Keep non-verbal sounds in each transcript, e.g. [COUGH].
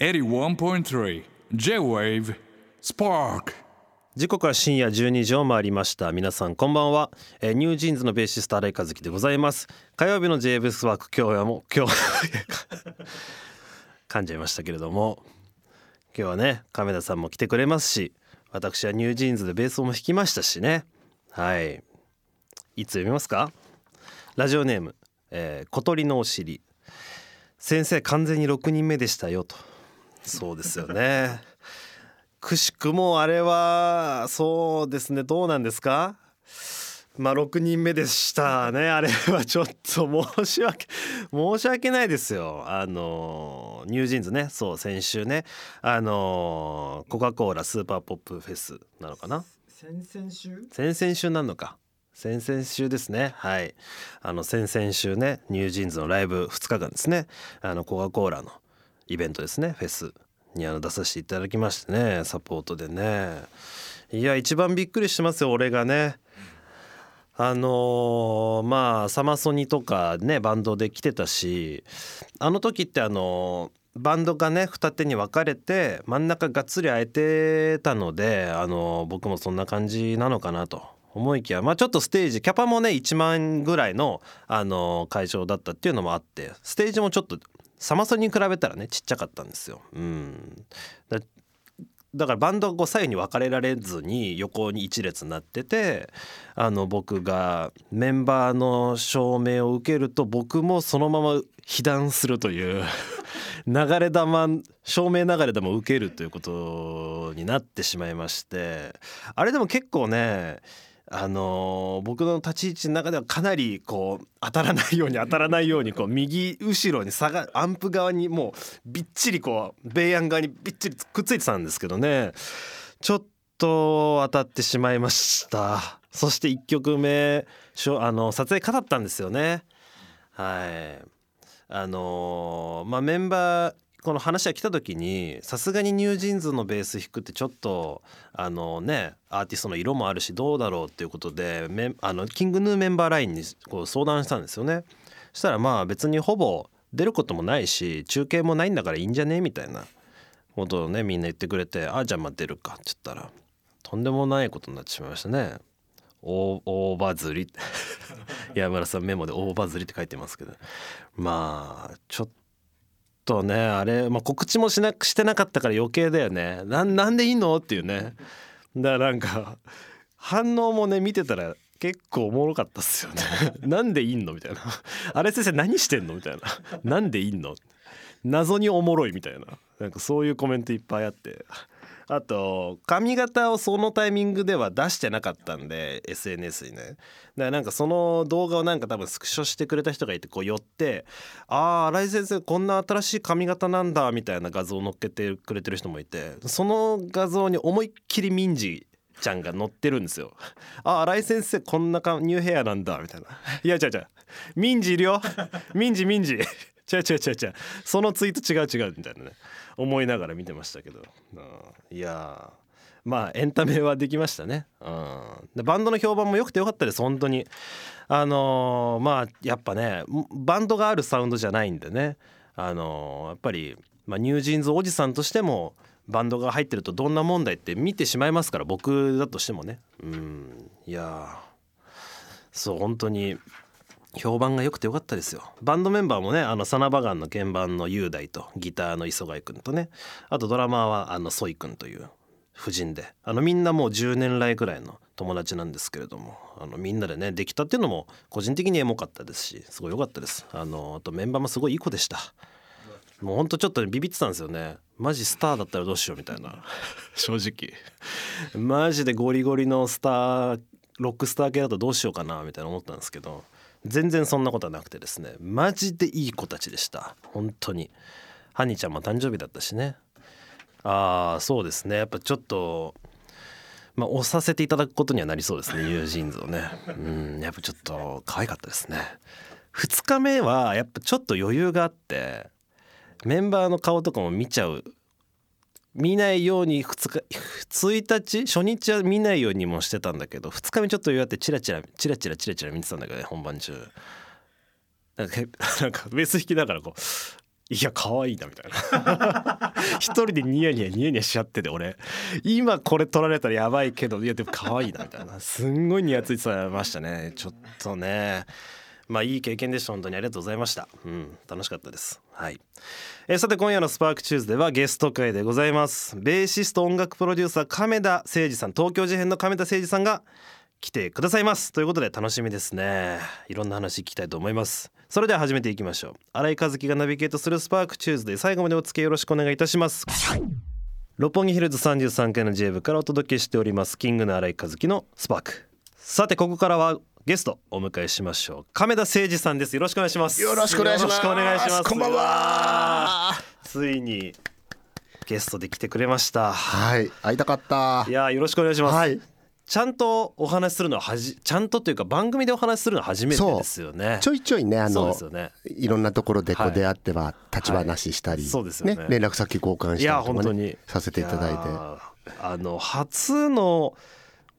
81.3 J-Wave Spark. 時刻は深夜12時を回りました。皆さんこんばんは、えー NewJeans のベーシスト新井和輝でございます。火曜日の j ブスワーク今日はもう今日 [LAUGHS] 噛んじゃいましたけれども。今日はね亀田さんも来てくれますし私は NewJeans でベースも弾きましたしね。はい。いつ読みますか？ラジオネーム、えー小鳥のお尻。先生完全に6人目でしたよと。そうですよね。くしくもあれはそうですね。どうなんですか？まあ6人目でしたね。あれはちょっと申し訳申し訳ないですよ。あのニュージーンズね。そう先週ね。あのコカ・コーラスーパーポップフェスなのかな？先々週？先々週なんのか。先々週ですね。はい。あの先々週ねニュージーンズのライブ2日間ですね。あのコカ・コーラのイベントですね。フェスにあの出させていただきましてね。サポートでね。いや一番びっくりしてますよ俺がね。あのーまあサマソニとかねバンドで来てたしあの時ってあのーバンドがね二手に分かれて真ん中がっつり空いてたのであのー僕もそんな感じなのかなと。思いきやまあちょっとステージキャパもね1万ぐらいの、あの会場だったっていうのもあってステージもちょっとサマソニに比べたらねちっちゃかったんですよ。うんだだからバンドがこう左右に分かれられずに横に一列になっててあの僕がメンバーの証明を受けると僕もそのまま被弾するという [LAUGHS] 流れ弾照明流れ弾を受けるということになってしまいましてあれでも結構ねあのー僕の立ち位置の中ではかなりこう当たらないように当たらないようにこう右後ろに下がアンプ側にもうびっちりこうベイアン側にびっちりくっついてたんですけどね。ちょっと当たってしまいました。そして1曲目しょあの撮影語ったんですよね。はい。あのーまあメンバーこの話が来た時にさすがにニュージーンズのベース弾くってちょっとあのねアーティストの色もあるしどうだろうっていうことでメあのキングヌーメンバーラインにこう相談したんですよね。そしたらまあ別にほぼ出ることもないし中継もないんだからいいんじゃねみたいなことをねみんな言ってくれて「あじゃあまあ出るか」って言ったらとんでもないことになってしまいましたね。大大バズり山 [LAUGHS] 村さんメモで大バズりって書いてますけどまあちょっととねあれ、まあ、告知もしなくしてなかったから余計だよね。ななんでいいの？っていうね。だからなんか反応もね見てたら結構おもろかったっすよね。[LAUGHS] なんでいんの？みたいな。あれ先生何してんの？みたいな。なんでいんの？謎におもろいみたいな。なんかそういうコメントいっぱいあって。あと髪型をそのタイミングでは出してなかったんで SNS にね。だからなんかその動画をなんか多分スクショしてくれた人がいてこう寄って「ああ新井先生こんな新しい髪型なんだ」みたいな画像を載っけてくれてる人もいてその画像に思いっきり民事ちゃんが載ってるんですよ。[LAUGHS] あ新井先生こんなニューヘアなんだみたいな。[LAUGHS] いや違う違う。民事いるよ。民事民事違う違う違う違う。そのツイート違う違うみたいなね。思いながら見てましたけど、うん。いやー。まあエンタメはできましたね、うん、でバンドの評判も良くてよかったです。本当に。あのーまあやっぱねバンドがあるサウンドじゃないんでね。あのーやっぱり、まあ、ニュージーンズおじさんとしてもバンドが入ってるとどんな問題って見てしまいますから僕だとしてもね。うん。いやー。そう本当に。評判が良くてよかったですよ。バンドメンバーもねあのサナバガンの鍵盤の雄大とギターの磯貝くんとねあとドラマーはあのソイくんという夫人であのみんなもう10年来ぐらいの友達なんですけれどもあのみんなでねできたっていうのも個人的にエモかったですしすごい良かったです。あのあとメンバーもすごいいい子でした。もうほんとちょっとねビビってたんですよね。マジスターだったらどうしようみたいな。[LAUGHS] 正直。マジでゴリゴリのスターロックスター系だとどうしようかなみたいな思ったんですけど全然そんなことはなくてですねマジでいい子たちでした。本当に。ハニーちゃんも誕生日だったしね。ああそうですね。やっぱちょっとまあ押させていただくことにはなりそうですねニュージーンズをね。うんやっぱちょっと可愛かったですね。2日目はやっぱちょっと余裕があってメンバーの顔とかも見ちゃう見ないように2日1日初日は見ないようにもしてたんだけど2日目ちょっと余裕あってチラチラチラチラチラチラ見てたんだけどね本番中。なんか [LAUGHS] なんかベース弾きながらこういや可愛いなみたいな。[LAUGHS] 一人でニヤニヤニヤニヤしちゃってて俺。今これ撮られたらやばいけどいやでも可愛いなみたいな。すんごいニヤついてましたね。ちょっとね。まあいい経験でした本当に。ありがとうございました。うん楽しかったです。はい、えーさて今夜の SPARK TUESDAY ではゲスト回でございます。ベーシスト音楽プロデューサー亀田誠治さん東京事変の亀田誠治さんが来てくださいます。ということで楽しみですね。いろんな話聞きたいと思います。それでは始めていきましょう。新井和輝がナビゲートする SPARK TUESDAY 、最後までお付き合いよろしくお願いいたします。六本木ヒルズ33階の J 部からお届けしております King Gnu の新井和輝の SPARK。さてここからはゲストお迎えしましょう。亀田誠二さんです。よろしくお願いします。よろしくお願いします。こんばんは。ついにゲストで来てくれました。はい。会いたかった。いやーよろしくお願いします、はい。ちゃんとお話しするのははじちゃんとというか番組でお話しするのは初めてですよね。ちょいちょいねあそうのですよね。いろんなところでこはい。う出会っては立ち話したり、はい。そうですよね。連絡先交換したりとか、ね、本当に。させていただいて。あの初の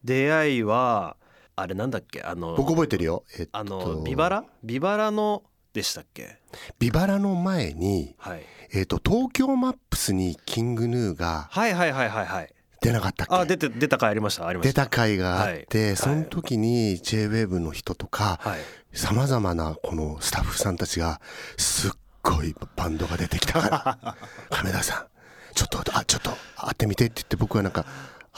出会いはあれなんだっけ？あの僕覚えてるよ。えっと。あのビバラ？ビバラのでしたっけ？ビバラの前に、はい。えっと東京マップスにキングヌーがはいはいはいはいはい。出なかったっけ？あ出て出た回ありました。ありました。出た回があって、はい。その時に JWAVE の人とかはい。さまざまなこのスタッフさんたちがすっごいバンドが出てきたから [LAUGHS] 亀田さんちょっとあちょっと会ってみてって言って僕はなんか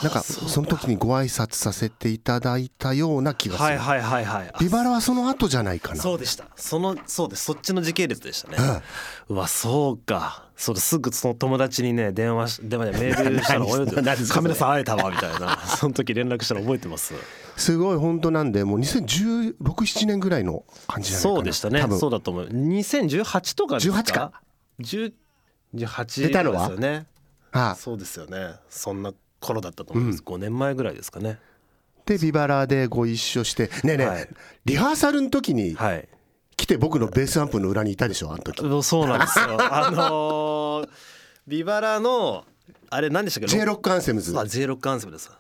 なんかその時にご挨拶させていただいたような気がする、はいはいはいはい。あビバラはその後じゃないかな。そうでした。そのそうです。そっちの時系列でしたね、うわそうか。それすぐその友達にね電話し電話でメールしたら覚えて何ですかカメラさん会えたわみたいな。[LAUGHS] その時連絡したら覚えてます。すごい本当なんでもう201617年ぐらいの感じじゃないかな。そうでしたね。多分。そうだと思う。2018とかですか？18か。10 18出たのは？ですよね。あ。そうですよね。そんな頃だったと思います、5年前ぐらいですかね。でビバラでご一緒して。ねえねえ、はい。リハーサルの時にはい。来て僕のベースアンプの裏にいたでしょあの時。そうなんですよ。[LAUGHS] あのービバラのあれ何でしたっけ？J ロックアンセムズあ J ロックアンセムです。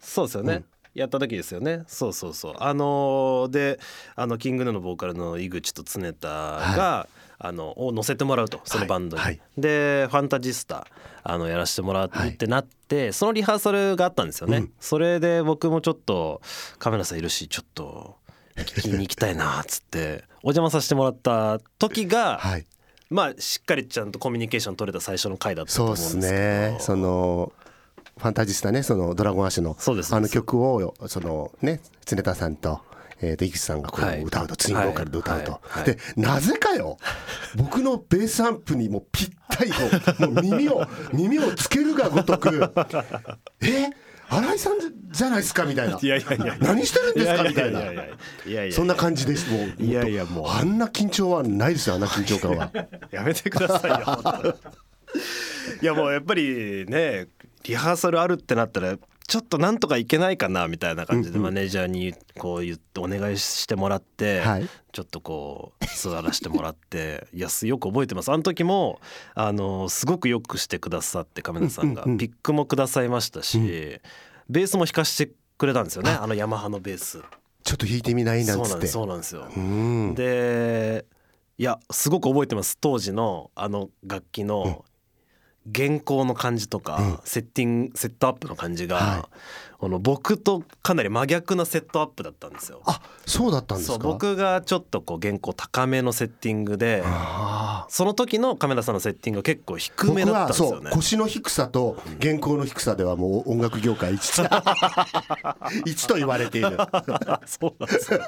そうですよね、やった時ですよね。そうそうそう。あのーであのキングヌーのボーカルの井口と常田が、あのを乗せてもらうとそのバンドに、はい。はいでファンタジスタあのやらせてもらうってなって、そのリハーサルがあったんですよね、うん。それで僕もちょっとカメラさんいるしちょっと聞きに行きたいなっつってお邪魔させてもらった時が、はい。まあしっかりちゃんとコミュニケーション取れた最初の回だったと思そううんですけど。ね。そのファンタジスタねそのドラゴンアッシュのあの曲をそのね常田さんと,、えー、と井口さんがこはい。う歌うと、ツインボーカルで歌うと、でなぜかよ [LAUGHS] 僕のベースアンプにもうぴったりこうもう耳を [LAUGHS] 耳をつけるがごとくえ新井さんじゃないですかみたいな。いやいやいや何してるんですかみたいな。いやいやいやいやいやそんな感じです。もういやいやもうあんな緊張はないですよあんな緊張感は。[LAUGHS] やめてくださいよいやもうやっぱりねリハーサルあるってなったらちょっとなんとかいけないかなみたいな感じでマネージャーにこう言ってお願いしてもらって、はい。ちょっとこう座らせてもらって [LAUGHS] いやすよく覚えてます。あの時もあのすごくよくしてくださって亀田さんがピックもくださいましたし、ベースも弾かしてくれたんですよねあ。のヤマハのベース。ちょっと弾いてみないなんて。そうなんですよ。うん。でいやすごく覚えてます。当時のあの楽器の弦高の感じとか、セッティングセットアップの感じが、はあの僕とかなり真逆なセットアップだったんですよ。あそうだったんですか？僕がちょっとこう弦高高めのセッティングであその時の亀田さんのセッティングが結構低めだったんですよね。腰の低さと弦高の低さではもう音楽業界一 [LAUGHS] 一と言われている。そうなんですよ。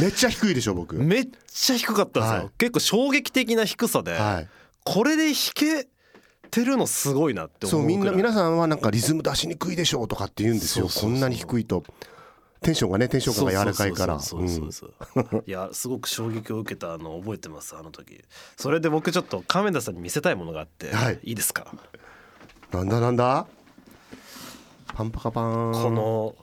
めっちゃ低いでしょ僕。めっちゃ低かったんですよ、はい。結構衝撃的な低さで、はい。これで弾けてるのすごいなってそうみんな皆さんはなんかリズム出しにくいでしょうとかって言うんですよ。こんなに低いと。テンションがねテンションが柔らかいから。そうそうそういやすごく衝撃を受けたのを覚えてますあの時それで僕ちょっと亀田さんに見せたいものがあって、はいいいですかなんだなんだパンパカパーンこの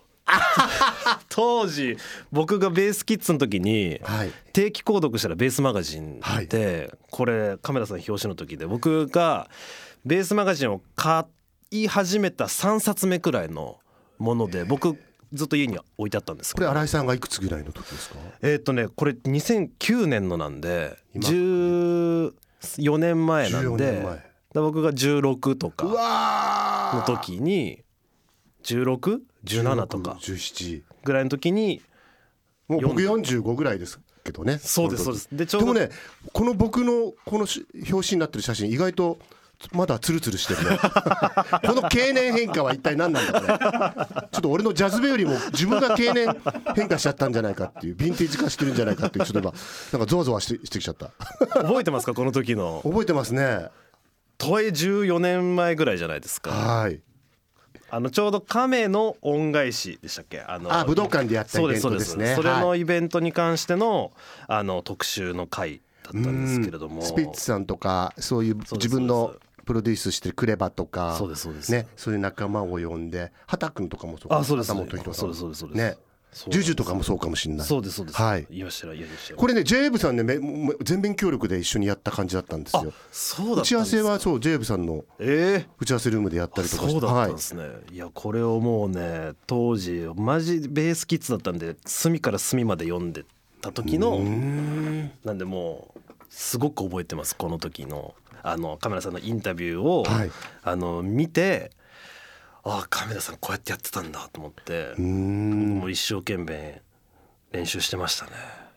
当時僕がベースキッズの時にはい定期購読したらベースマガジンはいでこれ亀田さん表紙の時で僕がベースマガジンを買い始めた3冊目くらいのもので僕ずっと家に置いてあったんです。これ新井さんがいくつぐらいの時ですか？えーっとねこれ2009年のなんで今。10 4年前なん14で僕が16とうかわの時に 16?17 とか。17ぐらいの時にもう僕45ぐらいですけどねそうですそうです。でちょうどでもねこの僕のこのし表紙になってる写真意外とまだツルツルしてるね。[LAUGHS] この経年変化は一体何なんだこれちょっと俺のジャズベよりも自分が経年変化しちゃったんじゃないかっていうヴィンテージ化してるんじゃないかっていうちょっと今なんかゾワゾワしてしてきちゃった。[LAUGHS] 覚えてますかこの時の？覚えてますね。とはいえ14年前ぐらいじゃないですか。はい。あのちょうど亀の恩返しでしたっけ？あのあ武道館でやったイベントですね。それのはい。イベントに関してのあの特集の回だったんですけれども。スピッツさんとかそういう自分のプロデュースしてるクレバとかそうですそうです。ねそういう仲間を呼んで畑君とかもそうあそうですそうです。そうですそうです。ね。ジュジュとかもそうかもしれない。そうですそうです。はい。言いましたら言いましこれね j ブさんね全面協力で一緒にやった感じだったんですあよそうだ打ち合わせはそう j ブさんのええ打ち合わせルームでやったりとかして。そうだったはいんですね、い、やこれをもうね当時マジベースキッズだったんで隅から隅まで読んでた時のなんでもうすごく覚えてますこの時のあのカメラさんのインタビューを、はい。あの見てああカメラさんこうやってやってたんだと思ってうもう一生懸命練習してましたね。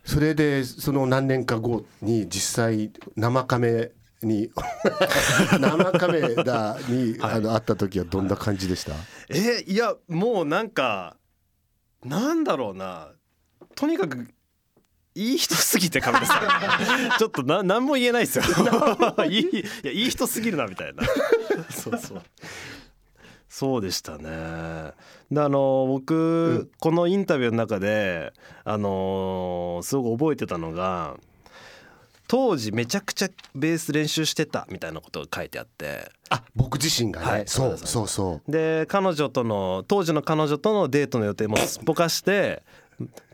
それでその何年か後に実際生カメに [LAUGHS] 生カメラに、はい。あの会った時はどんな感じでした、えいやもうなんかなんだろうな。とにかくいい人すぎてカメラさん。[LAUGHS] ちょっとな何も言えないですよ。い。いいやいい人すぎるなみたいな。[LAUGHS] そうそう。そうでしたね。であの僕、このインタビューの中であのすごく覚えてたのが当時めちゃくちゃベース練習してたみたいなことが書いてあって。あ僕自身がね、はいそうそうそうそう。で彼女との当時の彼女とのデートの予定もすっぽかして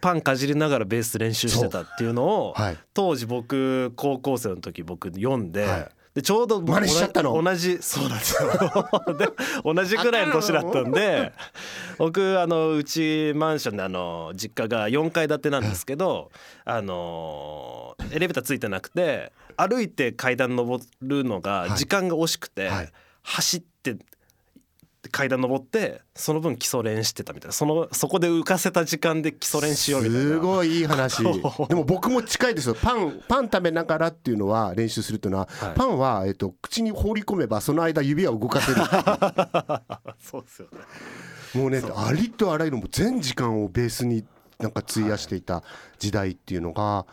パンかじりながらベース練習してたっていうのを、はい。当時僕高校生の時僕読んで。はい。でちょうど真似しちゃったの？同じそうなんですよ。[LAUGHS] で同じぐらいの年だったんで僕あのうちマンションであの実家が4階建てなんですけどあのエレベーターついてなくて歩いて階段登るのが時間が惜しくて、はい。走って階段登ってその分基礎練してたみたいな。そのそこで浮かせた時間で基礎練しようみたいな。すごいいい話。[LAUGHS] でも僕も近いですよ。パンパン食べながらっていうのは練習するっていうのは、はい。パンは、えっと、口に放り込めばその間指は動かせる。[LAUGHS] そうですよね。もうねありとあらゆるもう全時間をベースになんか費やしていた時代っていうのが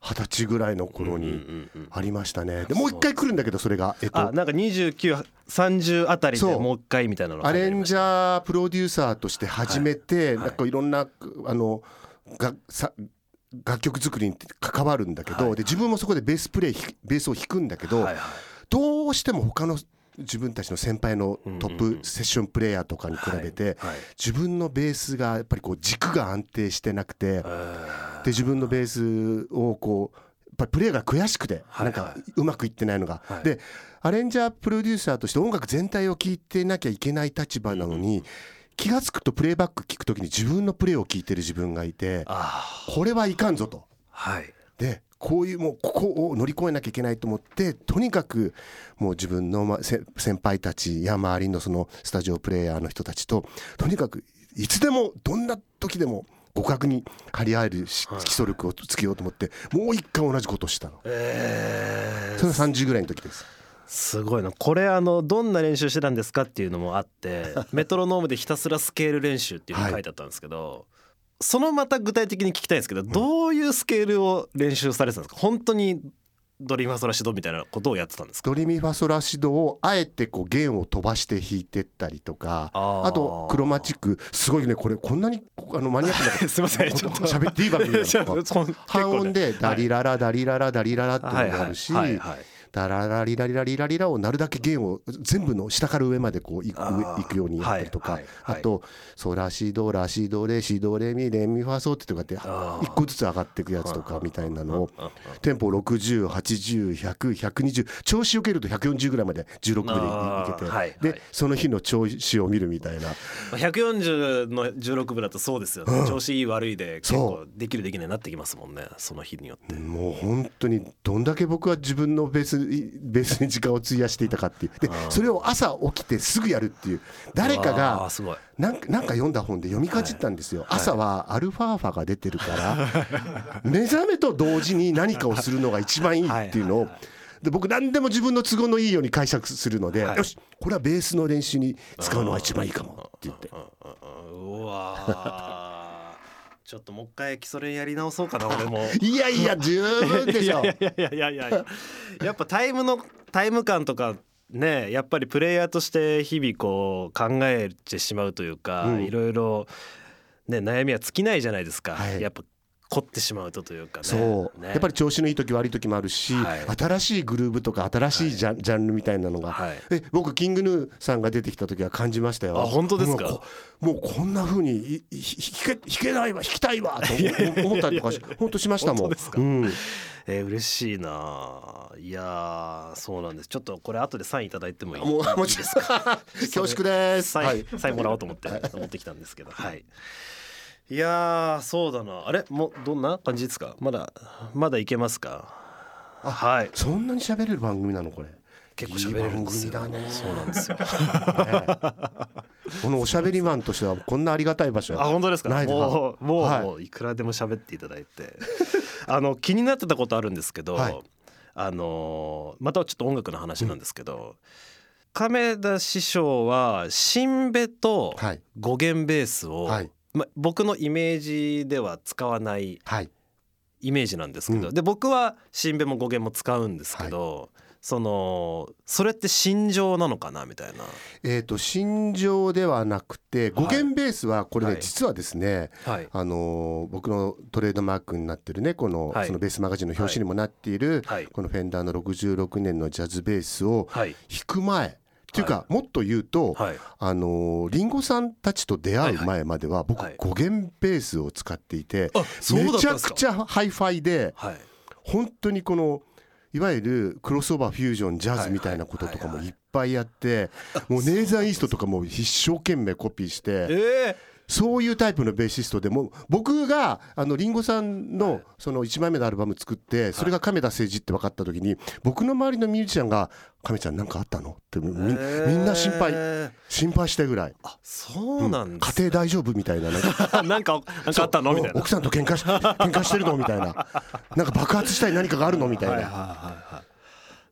二十歳ぐらいの頃にありましたね。でもう一回来るんだけどそれがえっと。あなんか2930あたりでもう一回みたいなのアレンジジャープロデューサーとして始めて、はい。なんかいろんなあのがさ楽曲作りに関わるんだけど、はい。で自分もそこでベースプレイひベースを弾くんだけど、はいはい。どうしても他の自分たちの先輩のトップセッションプレイヤーとかに比べて、自分のベースがやっぱりこう軸が安定してなくて、えで自分のベースをこうやっぱりプレイが悔しくて、はいなんかうまくいってないのが、はい。でアレンジャープロデューサーとして音楽全体を聴いてなきゃいけない立場なのに、気が付くとプレイバック聞くときに自分のプレイを聞いてる自分がいてあこれはいかんぞと。はいでこういうもうここを乗り越えなきゃいけないと思ってとにかくもう自分の先輩たちや周りのそのスタジオプレイヤーの人たちととにかくいつでもどんな時でも互角に張り合えるし基礎力をつけようと思ってもう一回同じことをしたの。えー。それが30ぐらいの時です。すごいな。これあのどんな練習してたんですかっていうのもあって [LAUGHS] メトロノームでひたすらスケール練習っていうのが書いてあったんですけど、そのまた具体的に聞きたいんですけど、どういうスケールを練習されてたんですか？本当にドリームファソラシドみたいなことをやってたんですか？ドリミファソラシドをあえてこう弦を飛ばして弾いてったりとかあとクロマチックすごいねこれこんなにあのマニアックな [LAUGHS] すいません。ちょっと喋っていい番組なの [LAUGHS] ちょっと結構ね。半音でダリララダリララダリララっていうのがあるしはいはいはいはいダララリラリラリラリラをなるだけ弦を全部の下から上までこういくようにやったりとか、あとソラシドラシドレシドレミレミファソってとかってあー一個ずつ上がっていくやつとかみたいなのをテンポ6080100120調子よけると140ぐらいまで16分でいけて、で、はいその日の調子を見るみたいな。まあ140の16部だとそうですよね、調子いい悪いで結構できるできないなってきますもんね。その日によって。もう本当にどんだけ僕は自分のベースベースに時間を費やしていたかっていう。でそれを朝起きてすぐやるっていう。誰かあがなんかなんか読んだ本で読みかじったんですよ、朝はアルファーファが出てるから [LAUGHS] 目覚めと同時に何かをするのが一番いいっていうのを。で僕何でも自分の都合のいいように解釈するので、はい。よしこれはベースの練習に使うのが一番いいかもって言って。うわーちょっともう一回基礎練やり直そうかな [LAUGHS] 俺も。いやいや十分でしょ。[LAUGHS] いやいやいやいやいやっぱタイムのタイム感とかねやっぱりプレイヤーとして日々こう考えてしまうというか、うん。いろいろね悩みは尽きないじゃないですか、はい。やっぱ凝ってしまうとというかね。そう、ね。やっぱり調子のいい時悪い時もあるし、はい。新しいグルーブとか新しいジャ,、ジャンルみたいなのが、はい。え僕キングヌーさんが出てきた時は感じましたよ。あ本当ですか？もうこんな風に弾け弾けないわ弾きたいわと思思ったりとかし本当しましたもん。本当ですか？うん、えー嬉しいな。いやーそうなんです。ちょっとこれ後でサインいただいてもいい？もうもちろん。恐縮です。サイン、はい。サインもらおうと思って持ってきたんですけど。はいいやーそうだな。あれ？もうどんな感じですか？まだまだいけますか？はい。そんなに喋れる番組なのこれ。結構喋れるんですよ。いい番組だね。そうなんですよ。[LAUGHS] このおしゃべりマンとしてはこんなありがたい場所あ本当ですか？ないですもうもう,、はい。もういくらでも喋っていただいて。あの気になってたことあるんですけど、はい。あのまたちょっと音楽の話なんですけど、亀田師匠は新ベとはい。五弦ベースを、はいま、僕のイメージでは使わないはい。イメージなんですけど、うん。で僕は新ベも五弦も使うんですけど、そのそれって心情なのかなみたいな。えー、と心情ではなくて語源ベースはこれね、はい。実はですね、はい。あのー僕のトレードマークになってるねこの,、はい。そのベースマガジンの表紙にもなっている、はい。このフェンダーの66年のジャズベースをはい。弾く前っていうか、もっと言うと、はい。あのー林檎さんたちと出会う前までは僕はい。五弦ベースを使っていて、めちゃくちゃハイファイではい。本当にこのいわゆるクロスオーバーフュージョンジャズみたいなこととかもいっぱいやってもう Nathan East とかも一生懸命コピーしてえそういうタイプのベーシストでもう僕があの林檎さんのその1枚目のアルバム作ってそれが亀田誠治って分かった時に僕の周りのミュージシャンが「亀ちゃん何かあったの?」ってみみんな心配えー心配したぐらい。あそうなんです、家庭大丈夫みたいな [LAUGHS] なんか。なんかなんかあったの？みたいな。奥さんと喧嘩し喧嘩してるの？みたいな。なんか爆発したい何かがあるの？みたいな。はいはいはいはい。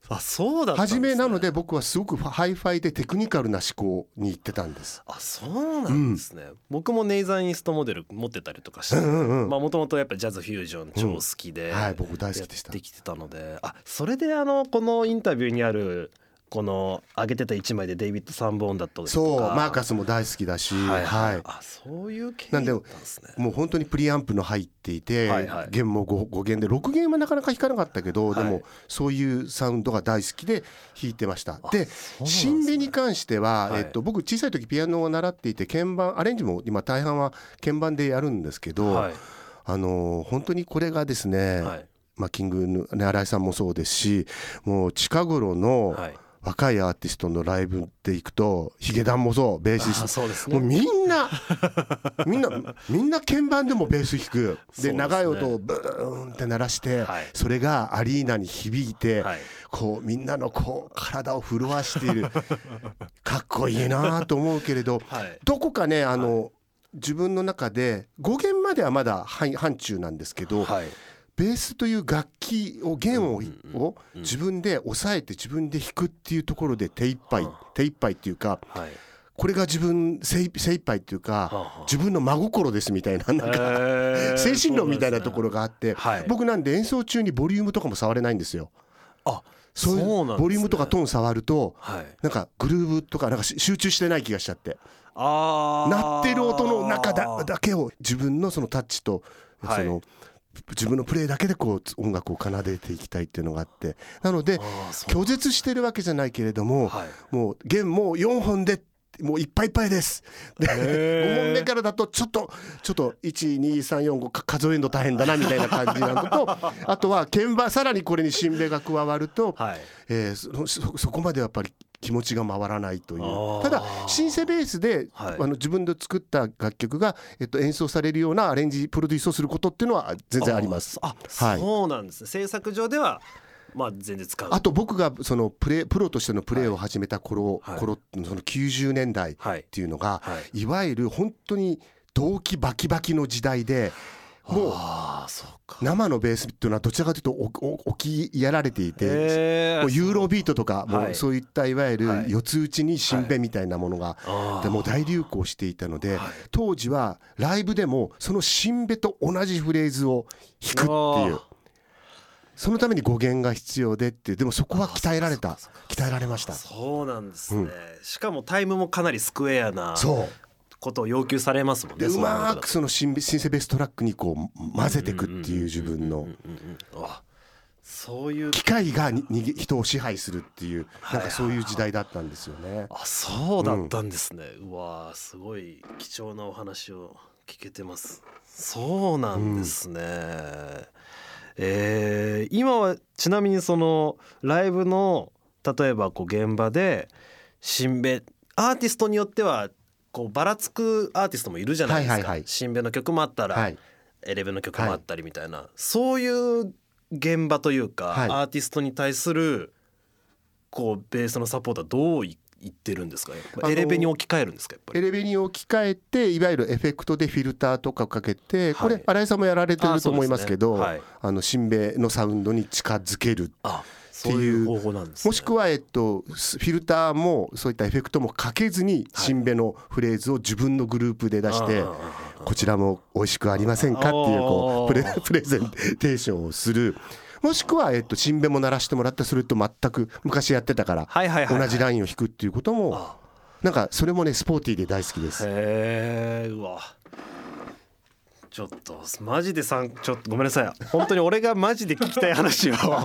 あそうだったんです、ね。初めなので僕はすごくハイファイでテクニカルな志向に行ってたんです。あそうなんですね、僕も Nathan East モデル持ってたりとかしてうんうんうんまあもともとやっぱジャズフュージョン超好きで、はい僕大好きでしたやってきてたのであそれであのこのインタビューにあるこの上げてた一枚でデイビッド・サンボーンだったそうマーカスも大好きだし、はいはい、はい。あそういう経緯なんでだったんですね。もう本当にプリアンプの入っていて、はいはい。弦も 5, 5弦で6弦はなかなか弾かなかったけど、はい。でもそういうサウンドが大好きで弾いてました。でそうなんですね。新ベに関しては、はい。えっと、僕小さい時ピアノを習っていて鍵盤アレンジも今大半は鍵盤でやるんですけど、はい。あのー本当にこれがですね、はい。まあ、キングの、ね、新井さんもそうですしもう近頃のはい若いアーティストのライブで行くとヒゲダンもそうベーシスあトそうですもうねみんな [LAUGHS] みんなみんな鍵盤でもベース弾く。ですね。で長い音をブーンって鳴らして、はい。それがアリーナに響いて、はい。こうみんなのこう体を震わしている。[LAUGHS] かっこいいなと思うけれどはい。どこかねあの、自分の中で語源まではまだ範範疇なんですけど、はいベースという楽器を弦を,、を自分で押さえて自分で弾くっていうところで手一杯、手一杯っていうかはい。これが自分精一精一杯っていうか、自分の真心ですみたいななんか、[LAUGHS] 精神論みたいなところががあって、はい。僕なんで演奏中にボリュームとかも触れないんですよ。あそういうボリュームとかトーン触るとはい。なんかグルーブとかなんかし集中してない気がしちゃって。鳴ってる音の中だだけを自分のそのタッチとはい。その、自分のプレイだけでこう音楽を奏でていきたいっていうのがあって。なので拒絶してるわけじゃないけれども、はい。もう弦も4本でもういっぱいいっぱいです。でへー。5問目からだとちょっとちょっと12345数えるの大変だなみたいな感じなのと。[LAUGHS] あとは鍵盤さらにこれに新米が加わると、はい。えーそこまでやっぱり気持ちが回らないという。ただシンセベースで、はい。あの自分で作った楽曲が、えっと、演奏されるようなアレンジプロデュースをすることっていうのは全然あります。あ、はい。そうなんですね。制作上ではまあ全然使う。あと僕がそのプレープロとしてのプレーを始めた頃、はい。頃その90年代っはい。ていうのが、、はい。わゆる本当に動機バキバキの時代でもう生のベースっていうのはどちらかというと置きやられていて、もうユーロビートとかもそういったいわゆはい。る四つ打ちに新弁みたいなものがでもう大流行していたのではい。当時はライブでもその新弁と同じフレーズを弾くっていうそのために語源が必要でってでもそこは鍛えられた。鍛えられました。そうなんですね、うん。しかもタイムもかなりスクエアなそうことを要求されますもんねでうまくそのシンシンセベーストラックにこう混ぜていくっていう自分の。そういう。機械がにに人を支配するっていうはいなんかそういう時代だったんですよね。あそうだったんですね、うわーすごい貴重なお話を聞けてます。そうなんですね、えー今はちなみにそのライブの例えばこう現場で新べアーティストによってはこうばらつくアーティストもいるじゃないですか、はいはいはい。新べの曲もあったら、はい。エレベの曲もあったりみたいな、そういう現場というか、はい。アーティストに対するこうベースのサポートはどうい言ってるんですか？エレベに置き換えるんですか？やっぱり。エレベに置き換えていわゆるエフェクトでフィルターとかかけてこはい。れ新井さんもやられてると思いますけどあすね。はい。あの新米のサウンドに近づける。あそういう方法なんです、ね、もしくはえっとスフィルターもそういったエフェクトもかけずに新米のフレーズを自分のグループで出してこちらも美味しくありませんかっていうこうプレプレゼンテーションをする。もしくはえっと新米も鳴らしてもらってそれと全く昔やってたから同じラインを弾くっていうこともあなんかそれもねスポーティーで大好きです。へえうわちょっとマジでさんちょっとごめんなさい。本当に俺がマジで聞きたい話を。[LAUGHS] 今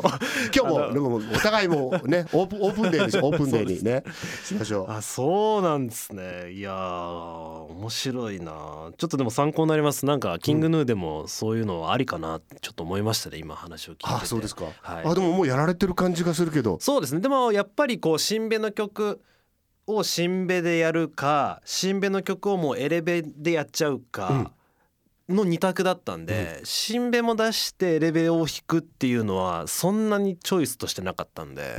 日もでもお互いもねオープンオープンデーにし [LAUGHS] オープンデーにねしましょう。あそうなんですね。いやー面白いな。ちょっとでも参考になります。なんかキングヌーでもそういうのありかなちょっと思いましたね今話を聞いてて。あそうですか。はい。あでももうやられてる感じがするけど。そうですね。でもやっぱりこう新ベの曲を新ベでやるか新ベの曲をもうエレベでやっちゃうかの二択だったんで、新ベも出してエレベを弾くっていうのはそんなにチョイスとしてなかったんで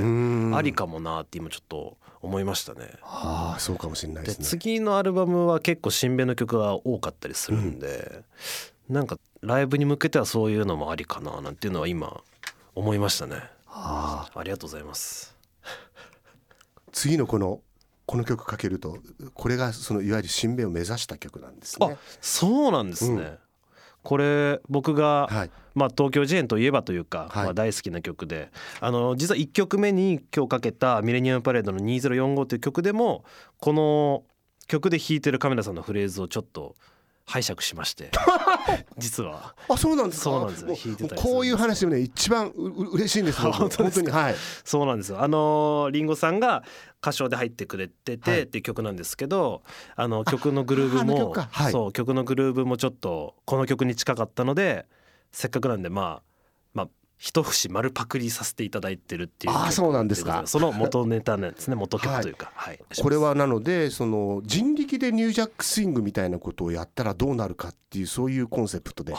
ありかもなって今ちょっと思いましたね。ああそうかもしれないでですね。次のアルバムは結構新ベの曲が多かったりするんで、なんかライブに向けてはそういうのもありかななんていうのは今思いましたね。あありがとうございます。[LAUGHS] 次のこのこの曲かけるとこれがそのいわゆる新米を目指した曲なんですあね。そうなんですね。うんこれ僕が、はい。まあ、東京事変といえばというか、はいまあ、大好きな曲であの実は1曲目に今日かけた「ミレニアムパレードの2045」という曲でもこの曲で弾いてる亀田さんのフレーズをちょっと拝借しまして [LAUGHS] [LAUGHS] 実は。あそうなんですか？そうなんです弾いてたこういう話でもね一番嬉しいんです僕 [LAUGHS] 本当にはい。そうなんですよ。あのリンゴさんが歌唱で入ってくれてて、はい。っていう曲なんですけどあの曲のグルーブああのも、そう曲のグルーブもちょっとこの曲に近かったのでせっかくなんでまあまあ一節丸パクリさせていただいてるっていうあそうなんですか。その元ネタなんですね。元曲というか。はい、これはなのでその人力でニュージャックスイングみたいなことをやったらどうなるかっていうそういうコンセプトで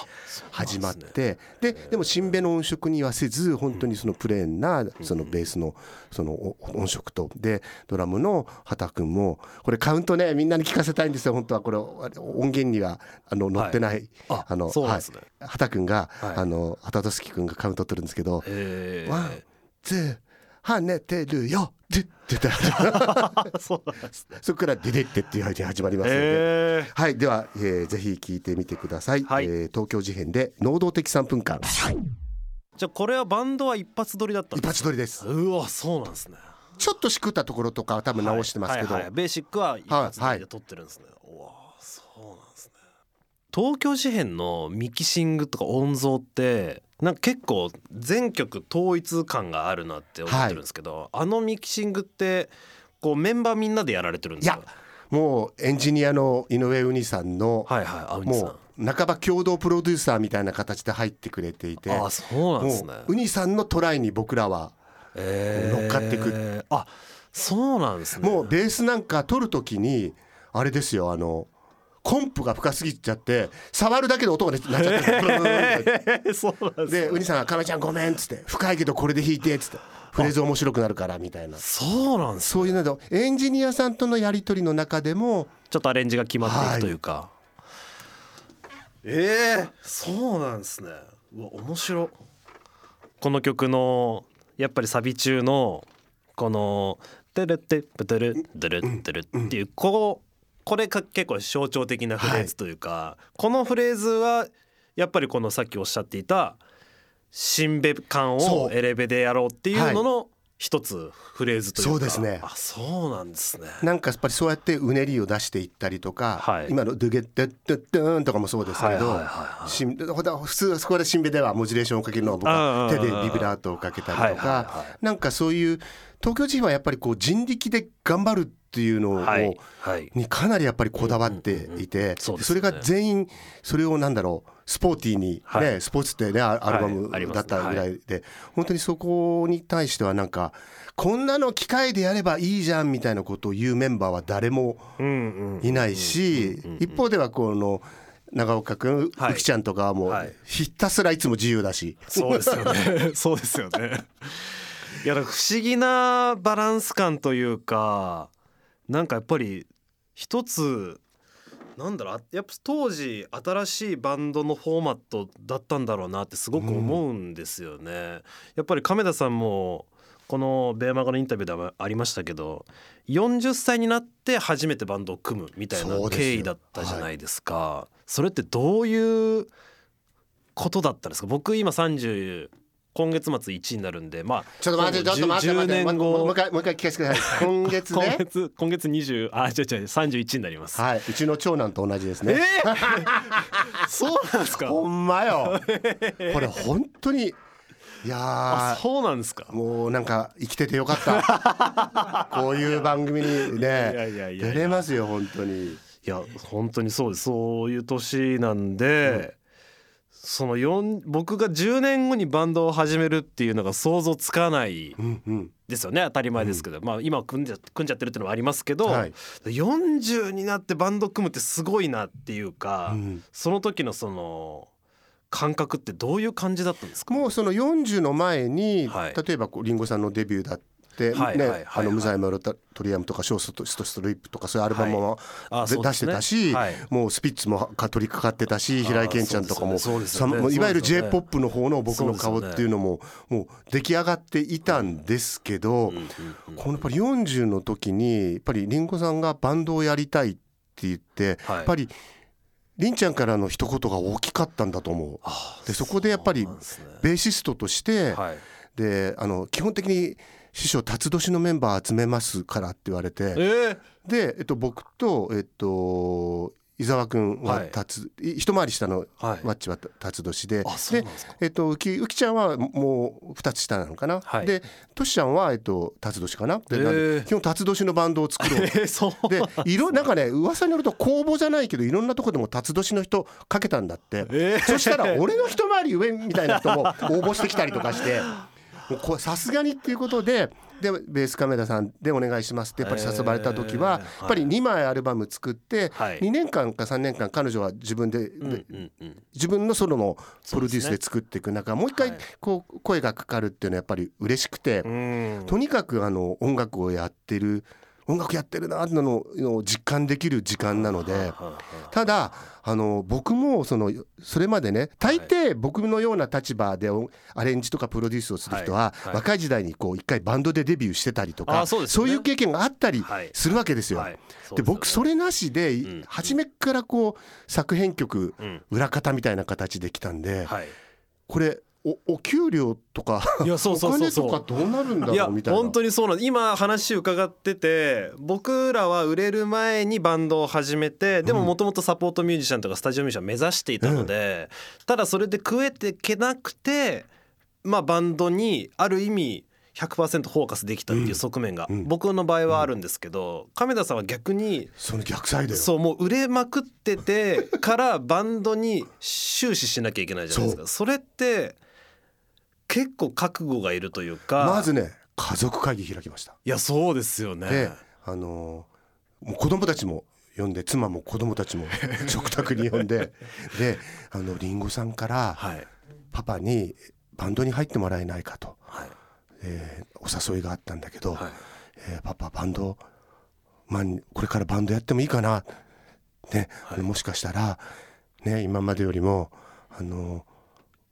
始まってででも新米の音色にはせず本当にそのプレーンなそのベースのそのお音色とでドラムの畑君もこれカウントねみんなに聞かせたいんですよ。本当はこれ音源にはあの載ってないああのそうですね。はい。畑君がはい。あの畑俊樹君がカウント取るんですけどえワンツー跳ねてるよ。ってって言ったら [LAUGHS] ー、そうそこから「デデって」っていうふうに始まりますので。えー。はい、では、えーぜひ聞いてみてください。はい。えー東京事変で能動的3分間。じゃあこれはバンドは一発撮りだったん一発撮りです。うわそうなんですね。ちょっとしくったところとかは多分直してますけど。はいはいはい。ベーシックは一発撮りで撮ってるんですね、うわそうなんですね。東京事変のミキシングとか音像ってなんか結構全曲統一感があるなって思ってるんですけど、あのミキシングってこうメンバーみんなでやられてるんですか？いや、もうエンジニアの井上うにさんの、はいはいもう半ば共同プロデューサーみたいな形で入ってくれていて。あそうなんですね。もううにさんのトライに僕らはえー。乗っかってく。あそうなんですね。もうベースなんか取るときにあれですよあのコンプが深すぎちゃって触るだけで音が出てなっちゃってそうでウニさんが「亀ちゃんごめん」っつって「深いけどこれで弾いて」っつってフレーズ面白くなるからみたいなそうなんですそういうのでエンジニアさんとのやり取りの中でもちょっとアレンジが決まっていくというか、ええそうなんですねうわ面白この曲のやっぱりサビ中のこの「テルテプトゥルドゥルドゥル」っていうこうこれが結構象徴的なフレーズというか、このフレーズはやっぱりこのさっきおっしゃっていた新ベ感をエレベでやろうっていうのの一つフレーズというか。そうですね。あそうなんですね。なんかやっぱりそうやってうねりを出していったりとか、はい。今の「ドゥゲッドッドッドーン」とかもそうですけど普通そこでシンベではモジュレーションをかけるのを僕は手でビブラートをかけたりとはいはいかはなんかそういう東京地方はやっぱりこう人力で頑張るっていうのを、はいはい。にかなりやっぱりこだわっていて、そうですね。それが全員それをなんだろうスポーティーにね、はい。スポーツってねアアルバムだったぐらいで、本当にそこに対してはなんかこんなの機械でやればいいじゃんみたいなことを言うメンバーは誰もうんうんいないし一方ではこの長岡君、はい。うきちゃんとかはもうはい。ひたすらいつも自由だし、そうですよね。そうですよね。いやだから不思議なバランス感というか、なんかやっぱり一つなんだろうやっぱ当時新しいバンドのフォーマットだったんだろうなってすごく思うんですよね。やっぱり亀田さんもこのベーマガのインタビューでもありましたけど40歳になって初めてバンドを組むみたいな経緯だったじゃないですか。それってどういうことだったんですか？僕今30今月末1になるんでまあちょっと待ってちょっと待って待って10年もうもう後一回もう一回聞かせてください。今月今ね月今月20あ違う違う31になります、はい。うちの長男と同じですね。えー？[LAUGHS] そうなんですか？ほんまよ。これ本当にいやあそうなんですか？ーもうなんか生きててよかった。[LAUGHS] こういう番組にねやいやいや出れますよ本当に。いや本当にそうです。そういう年なんで、その4僕が10年後にバンドを始めるっていうのが想像つかないうんうんですよね。当たり前ですけど、まあ今は組んじゃ組んじゃってるっていうのもありますけど、はい。40になってバンド組むってすごいなっていうか、うん。その時のその感覚ってどういう感じだったんですか？もうその40の前に、はい。例えばこうリンゴさんのデビューだって、はいはいはいはい。ねあの無罪マロトリアムとかショーストストリップとかそういうアルバムも、あで出してたし、はい。もうスピッツもか取り掛かってたし平井堅ちゃんとかもそうですよね。さもういわゆる j ねポップの方の僕の顔っていうのももう出来上がっていたんですけど、このやっぱり40の時にやっぱりリンゴさんがバンドをやりたいって言って、はい。やっぱりりんちゃんからの一言が大きかったんだと思う。あでそこでやっぱりベーシストとして、はい。であの基本的に師匠辰年のメンバー集めますからって言われて。えー。で、えっと、僕と、えっと、伊沢君ははい。辰、い一回り下のはい。ワッチは辰年で、あそうなんでえっと、うきうきちゃんはもう2つ下なのかな、はい。でとしちゃんは、えっと、辰年かな。で、へー。基本辰年のバンドを作ろう。[LAUGHS] えーそうでいろなんかね噂によると公募じゃないけどいろんなとこでも辰年の人かけたんだって、えー。そしたら俺の一回り上みたいな人も応募してきたりとかして [LAUGHS] さすがにっていうことででベースカメラさんでお願いしますってやっぱり誘われた時は、えーやっぱり2枚アルバム作って、はい。2年間か3年間彼女は自分で、自分のソロのプロデュースでで作っていく中、もう一回はい。こう声がかかるっていうのはやっぱり嬉しくて。うん。とにかくあの音楽をやってる音楽やってるなってのを実感できる時間なのでただあの僕もそのそれまでね大抵僕のような立場でおアレンジとかプロデュースをする人は若い時代にこう一回バンドでデビューしてたりとかあそういう経験があったりはい。するわけですよ。はい。で僕それなしでん。初めからこう作編曲うん。裏方みたいな形で来たんではい。これおお給料とかいやそうおそうそうそう。金とかどうなるんだろうみたいな。本当にそうなん今話伺ってて僕らは売れる前にバンドを始めてでももともとサポートミュージシャンとかスタジオミュージシャン目指していたので、ただそれで食えていけなくてまあバンドにある意味100%フォーカスできたっていう側面がうん。僕の場合はあるんですけど亀田さんは逆にその逆サイドよ。そうもう売れまくっててからバンドに終始しなきゃいけないじゃないですか。それって結構覚悟がいるというか。まずね家族会議開きました。いやそうですよね。であのーもう子供たちも呼んで妻も子供たちも [LAUGHS] 食卓に呼んでであのリンゴさんからはい。パパにバンドに入ってもらえないかと、はい。えーお誘いがあったんだけど、はい。えーパパバンドマンこれからバンドやってもいいかな、ねあのもしかしたら、ね、今までよりもあの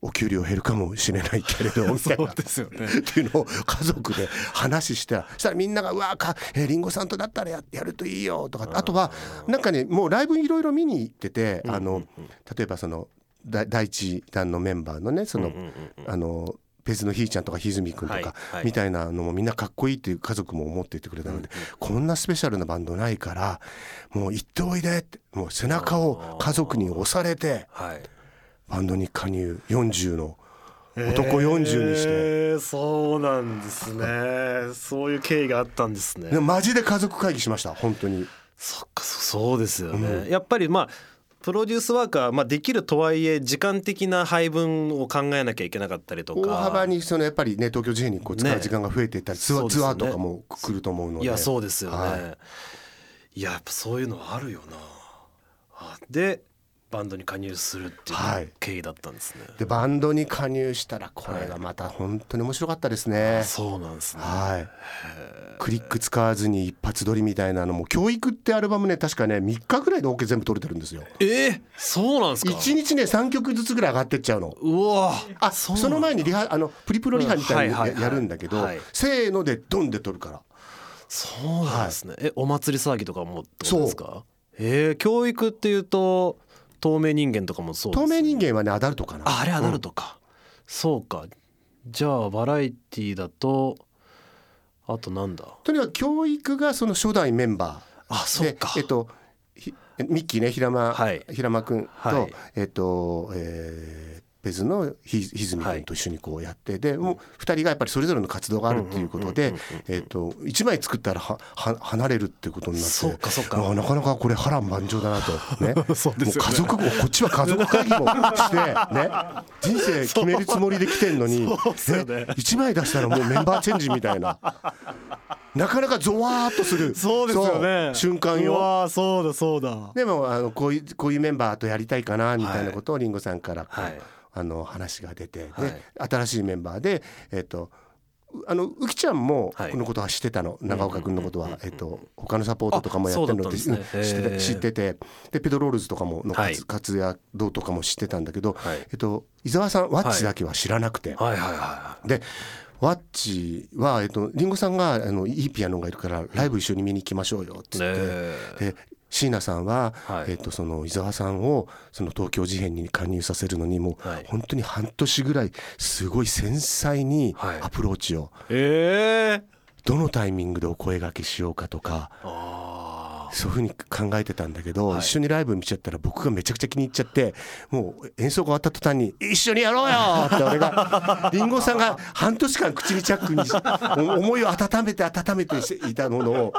お給料減るかもしれないけれどみたいな。ですよね。っていうのを家族で話してそしたらみんなが「うわかえーリンゴさんとだったらややるといいよ」とか。あとはなんかねもうライブいろいろ見に行っててあの例えばそのだ第一弾のメンバーのねそのあのペースのひーちゃんとかひずみくんとはいかはい。みたいなのもみんなかっこいいっていう家族も思っていてくれたのでこんなスペシャルなバンドないからもう行っておいでってもう背中を家族に押されてはいバンドに加入40の男40にして。えーそうなんですね。そういう経緯があったんですね。でマジで家族会議しました本当に。そっかそそうですよね、やっぱりまあプロデュースワークはまあできるとはいえ時間的な配分を考えなきゃいけなかったりとか。大幅にそのやっぱりね東京事変にこう使うね。時間が増えていったり、ツアーね。ツアーとかも来ると思うので。いやそうですよね、はい。い、ややっぱそういうのはあるよな。あでバンドに加入するっていうはい。経緯だったんですね、でバンドに加入したらこれがまた本当に面白かったですね、そうなんですね。はい。クリック使わずに一発撮りみたいなのも教育ってアルバムね確かね3日ぐらいで OK 全部撮れてるんですよ。えー、そうなんですか？1日ね3曲ずつぐらい上がってっちゃうの。うわあそうその前にリハあのプリプロリハみたいにやるんだけど、はい。せーのでドンで撮るから。そうなんですね、えお祭り騒ぎとかもってことですか？えー、教育っていうと透明人間とかもそうです透明人間はねアダルトかな。ああれアダルトか、そうか。じゃあバラエティだとあとなんだ？とにかく教育がその初代メンバー。あそっか。でえっとひミッキーね平間、はい。平間君と、はい。えっと、えーベズのひひずみ君と一緒にこうやって、でもう2人がやっぱりそれぞれの活動があるっていうことでえっと1枚作ったらはは離れるっていうことになってそっかそっか。あなかなかこれ波乱万丈だなと。ね。[LAUGHS] そうですよね。もう家族もこっちは家族会議もしてね。人生決めるつもりで来てんのに、ね、[LAUGHS] そうっすよね。1枚出したらもうメンバーチェンジみたいな。なかなかゾワーっとする。そう瞬間よ。わそうだそうだ。でもあのこういうこういうメンバーとやりたいかなみたいなことをりんごさんからこう、はいあの話が出て、はい。で新しいメンバーでえっ、とうあの浮ちゃんもはい。このことは知ってたの、長岡君のことは、えっと他のサポートとかもやってるのったんですね。う [LAUGHS] ん知ってた知ってて。でペドロールズとかものはい。活,、活躍とかも知ってたんだけど、はい。えっと伊沢さんワッチだけは知らなくて、はいはいはでワッチは、えっと、リンゴさんがあのいいピアノがいるからライブ一緒に見に行きましょうよって言って、え。で椎名さんは、はい。えっとその伊沢さんをその東京事変に加入させるのにもう、はい。本当に半年ぐらいすごい繊細にはい。アプローチを、ええどのタイミングでお声掛けしようかとか。あそういうふうに考えてたんだけど、はい。一緒にライブ見ちゃったら僕がめちゃくちゃ気に入っちゃってもう演奏が終わった途端に「一緒にやろうよ!」って俺が [LAUGHS] リンゴさんが半年間口にチャックに思いを温めて温めていたものを。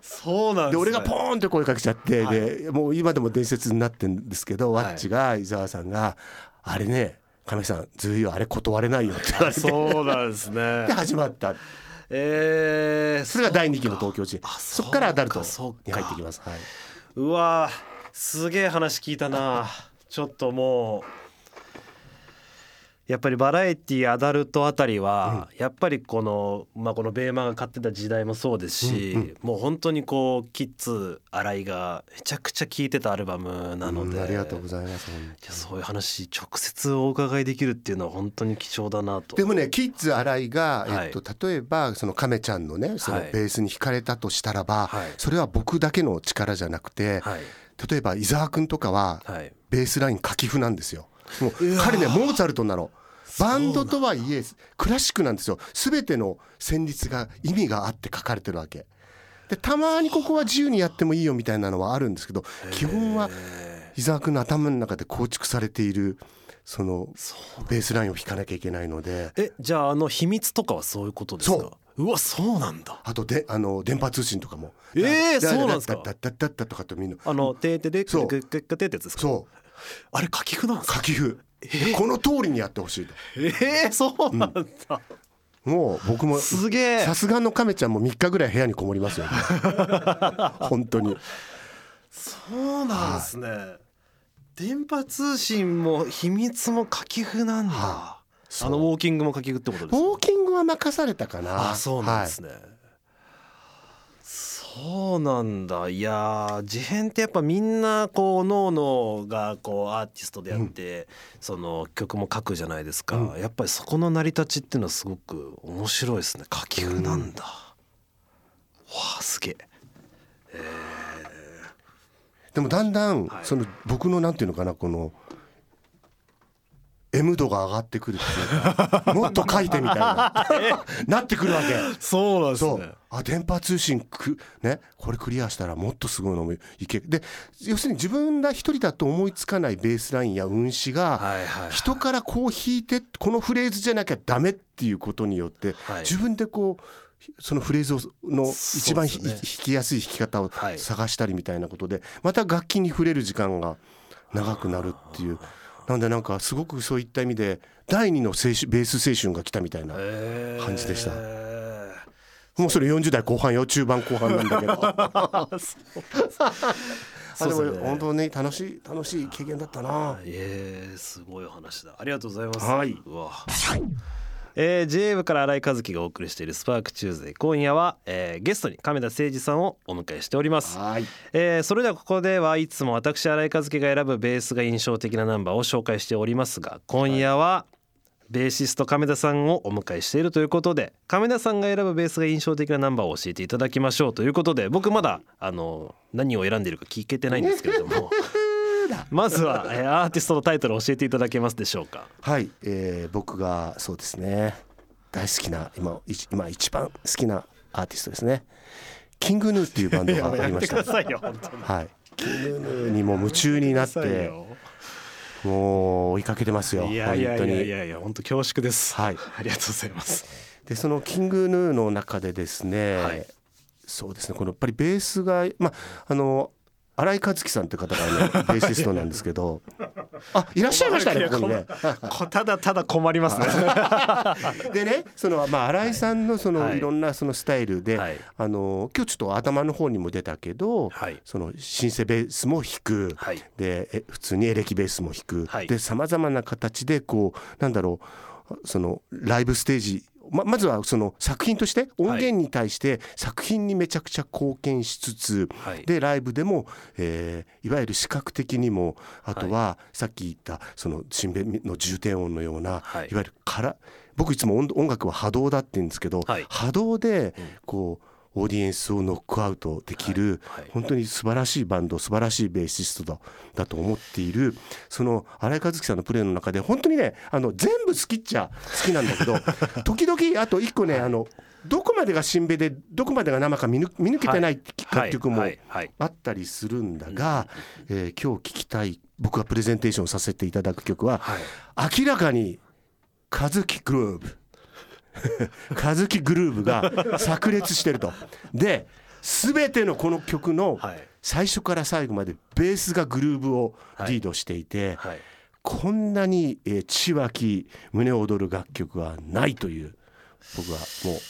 そうなんです、ね、で俺がポーンって声かけちゃって、でもう今でも伝説になってるんですけど、はい。ワッチが伊沢さんが「あれね亀さんずるいよあれ断れないよ」って言われて。[LAUGHS] そうなんですね。で始まったええそれが第2期の東京地あそこからアダルトに入ってきます。はい、うわすげえ話聞いたな。ちょっともうやっぱりバラエティアダルトあたりは、やっぱりこの,、まあ、このベーマが買ってた時代もそうですし、もう本当にこうキッズ新井がめちゃくちゃ聴いてたアルバムなので、うんありがとうございます。そういう話直接お伺いできるっていうのは本当に貴重だなと。でもねキッズ新井が、はいえっと、例えばその亀ちゃんのねそのはいベースに惹かれたとしたらば、はいそれは僕だけの力じゃなくて、はい例えば伊沢君とかは、はいベースライン書き譜なんですよ。もう彼ねモーツァルトなの。バンドとはいえクラシックなんですよ。全ての旋律が意味があって書かれてるわけ。でたまにここは自由にやってもいいよみたいなのはあるんですけど基本は伊沢君の頭の中で構築されているそのベースラインを弾かなきゃいけないので。えじゃああの秘密とかはそういうことですか？そう。わそうなんだ。あとであの電波通信とかも。えーだそうなんですか？だだだだだとかってみんな。あの「てーてでそう。くくくくて」ってやつですか？そう。あれ書き譜なんですか？書き譜この通りにやってほしいと。えー、そうなんだ、もう僕もすげえ。さすがの亀ちゃんも3日ぐらい部屋にこもりますよ、ね、[LAUGHS] 本当に。そうなんですね、電波通信も秘密も書き譜なんだ、はあのウォーキングも書き譜ってことですか？ウォーキングは任されたかな。あそうなんですね、そうなんだ。いやー事変ってやっぱみんなこう脳のがこうアーティストであって、その曲も書くじゃないですか、うん。やっぱりそこの成り立ちっていうのはすごく面白いですね。書き譜なんだ、わあすげえ。でもだんだんはい。その僕のなんていうのかなこの M 度が上がってくるっていう。か [LAUGHS] もっと書いてみたいな。[LAUGHS] なってくるわけ。そうなんですそう。あ電波通信くねこれクリアしたらもっとすごいのもいけるで要するに自分が一人だと思いつかないベースラインや運指がはいはい人からこう弾いてこのフレーズじゃなきゃダメっていうことによってはい。自分でこうそのフレーズをの一番ね弾きやすい弾き方をはい。探したりみたいなことでまた楽器に触れる時間が長くなるっていうなんでなんかすごくそういった意味で第二の青春ベース青春が来たみたいな感じでした。へもうそれ40代後半よ中盤後半なんだけど。[LAUGHS] あでも本当に楽しい楽しい経験だったな。ーえー、すごいお話だ。ありがとうございます。はい。うわえー、JA 部から新井和樹がお送りしている SPARK TUESDAY。今夜は、えー、ゲストに亀田誠治さんをお迎えしております。はい。えーそれではここではいつも私新井和輝が選ぶベースが印象的なナンバーを紹介しておりますが今夜はベーシスト亀田さんをお迎えしているということで亀田さんが選ぶベースが印象的なナンバーを教えていただきましょうということで僕まだあの何を選んでいるか聞けてないんですけれども [LAUGHS] まずは、えーアーティストのタイトルを教えていただけますでしょうか？はい、えー僕がそうですね大好きな今一今一番好きなアーティストですね。キングヌーっていうバンドがありましたさいよ本当に。はい。キングヌーにもう夢中になってもう追いかけてますよいやいやいやい本当に。やいや本当恐縮です。はい。ありがとうございます。でそのキングヌーの中でですね、はい。そうですねこのやっぱりベースがまああの新井和樹さんって方がねベーシストなんですけど。あいらっしゃいましたねここにね。こただただ困りますね。[LAUGHS] でねそのまあ新井さんのその、はい。い、ろんなそのスタイルで、はい。あの今日ちょっと頭の方にも出たけど、はい。そのシンセベースも弾く、はい。でえ普通にエレキベースも弾く、はい。でさまざまな形でこうなんだろうそのライブステージままずはその作品として音源に対して作品にめちゃくちゃ貢献しつつ、はい。でライブでも、えーいわゆる視覚的にもあとはさっき言ったその新弁の重低音のような、はい。い、わゆるから僕いつも音音楽は波動だって言うんですけど、はい。波動でこうオーディエンスをノックアウトできる、はいはい。本当に素晴らしいバンド素晴らしいベーシストだだと思っているその新井和樹さんのプレーの中で本当にねあの全部好きっちゃ好きなんだけど [LAUGHS] 時々あと一個ね、あのどこまでが新ベでどこまでが生か見抜見抜けてない楽曲もあったりするんだが、えー今日聴きたい僕がプレゼンテーションさせていただく曲は、はい。明らかに和樹グルーブ和樹グルーブが炸裂してると。で全てのこの曲のはい最初から最後までベースがグルーブをリードしていて、はいこんなに、えー血湧き胸躍る楽曲はないという僕はもう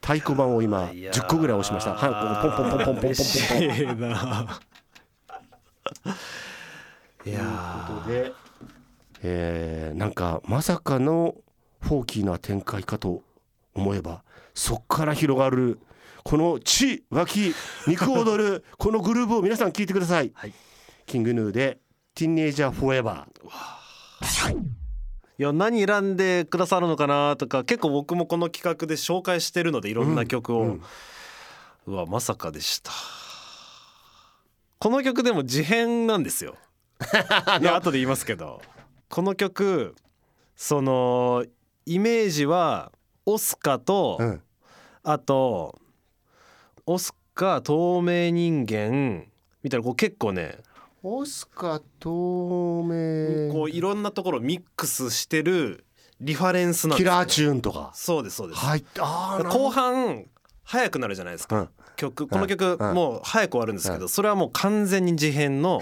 太鼓判を今いやー10個ぐらい押しました。はい、ポンポンポンポンポンポンポンポン。い [LAUGHS] ないやーで、えーなんかまさかのフォーキーな展開かと思えばそっから広がるこの血湧き肉踊る [LAUGHS] このグルーブを皆さん聞いてください、はい。キングヌーで「ティーンエイジャーフォーエバーいや何選んでくださるのかなとか結構僕もこの企画で紹介してるのでいろんな曲を、ううん。わまさかでした。この曲でも事変なんですよ。[LAUGHS] いや後で言いますけど。この曲そのイメージはオスカと、うん。あとオスカ透明人間みたいなこう結構ねオスカ透明。こういろんなところミックスしてるリファレンスなんですよキラーチューンとか。そうですそうです、はい。あ後半早くなるじゃないですか、うん。曲この曲うん。もう早く終わるんですけど、うん。それはもう完全に事変の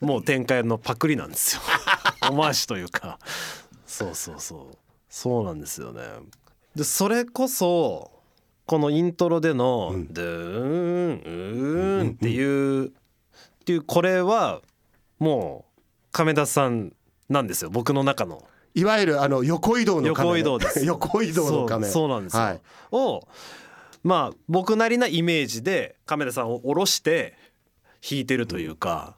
もう展開のパクリなんですよ。[LAUGHS] オマージュというか。そうそうそうそうなんですよね。でそれこそこのイントロでのうん「ドゥーンうーん」っていうっていうこれはもう亀田さんなんですよ。僕の中の。いわゆるあの横移動の亀、横移動です。[LAUGHS] 横移動の亀。そうそうなんですよ、はい、をまあ僕なりなイメージで亀田さんを下ろして弾いてるというか、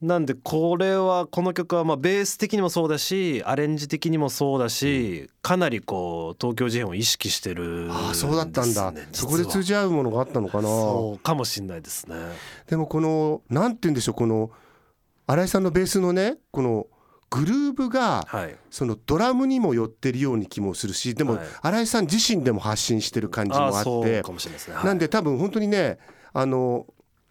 なんでこれはこの曲はまあベース的にもそうだしアレンジ的にもそうだし、かなりこう東京事変を意識してるああそうだったんだ、そこで通じ合うものがあったのかな。そうかもしれないですね。でもこのなんて言うんでしょうこの新井さんのベースのねこのグルーヴがはい。そのドラムにも寄ってるように気もするしでもはい。新井さん自身でも発信してる感じもあって。うかもしれないですね、なんで多分本当にねあの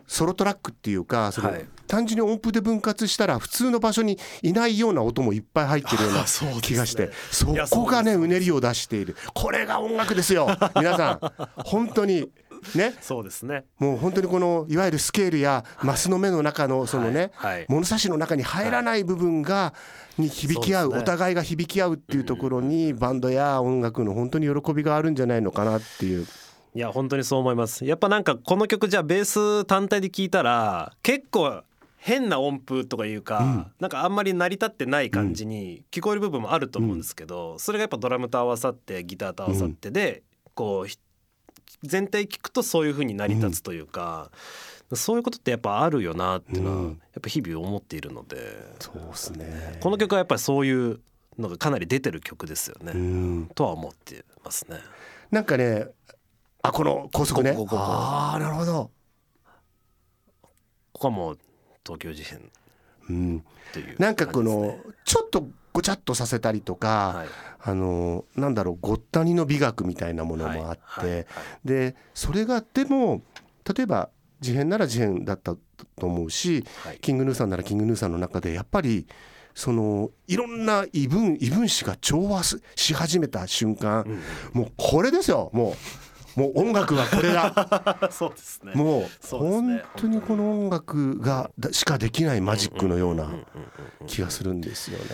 ソロトラックっていうかそのはい。単純に音符で分割したら普通の場所にいないような音もいっぱい入ってるような [LAUGHS] 気がしてそこがねそうね。りを出している。これが音楽ですよ [LAUGHS] 皆さん。本当にね。そうですね。もう本当にこのいわゆるスケールやマスの目の中のそのね物差しの中に入らない部分がに響き合うお互いが響き合うっていうところにバンドや音楽の本当に喜びがあるんじゃないのかなっていういや本当にそう思います。やっぱなんかこの曲じゃあベース単体で聴いたら結構変な音符とかいうか、なんかあんまり成り立ってない感じに聞こえる部分もあると思うんですけど、それがやっぱドラムと合わさってギターと合わさってで、こうひ全体聞くとそういう風に成り立つというか、そういうことってやっぱあるよなっていうのは、うん。やっぱ日々思っているので。そうですね。この曲はやっぱりそういうのがかなり出てる曲ですよね、うん。とは思ってますね。なんかねあこの高速ね。ここここああなるほど。ここはもう東京事変うんっていうなんかこのちょっとごちゃっとさせたりとか、はい。あのなんだろうごったにの美学みたいなものもあって、はいはいはい。でそれがでも例えば事変なら事変だったと思うし、はい。キングヌーさんならキングヌーさんの中でやっぱりそのいろんな異分異分子が調和すし始めた瞬間、もうこれですよもうもう音楽はこれだ。[LAUGHS] そうですね。もう本当にこの音楽がだしかできないマジックのような気がするんですよね。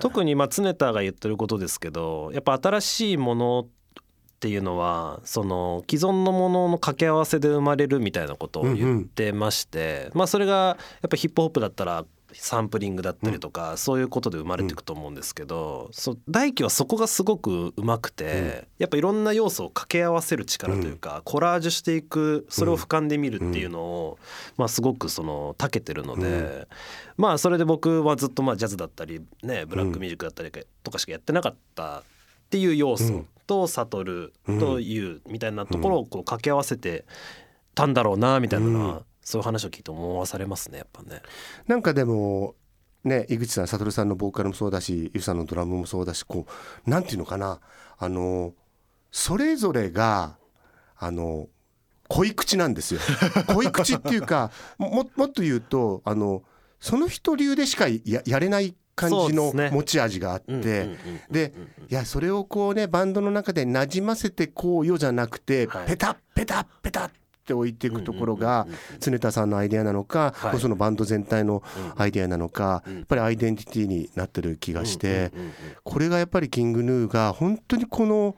特にまあ常田が言ってることですけどやっぱ新しいものっていうのはその既存のものの掛け合わせで生まれるみたいなことを言ってまして、まあそれがやっぱヒップホップだったらサンプリングだったりとか、そういうことで生まれていくと思うんですけど、そう大輝はそこがすごくうまくて、やっぱいろんな要素を掛け合わせる力というか、コラージュしていくそれを俯瞰で見るっていうのを、まあすごくその長けてるので、まあそれで僕はずっとまあジャズだったりねブラックミュージックだったりとかしかやってなかったっていう要素と悟というみたいなところをこう掛け合わせてたんだろうなみたいなのは、そういう話を聞いて思わされますねやっぱね。なんかでもね井口さん悟さんのボーカルもそうだしゆさんのドラムもそうだしこうなんていうのかなあのそれぞれがあの恋口なんですよ [LAUGHS] 恋口っていうかももっと言うとあのその人流でしかややれない感じの持ち味があって、でいやそれをこうねバンドの中でなじませてこうよじゃなくて、はいペタッペタッペタッって置いていくところが常田さんのアイデアなのか、はい。そのバンド全体のアイデアなのか、やっぱりアイデンティティになってる気がして、これがやっぱりキングヌーが本当にこの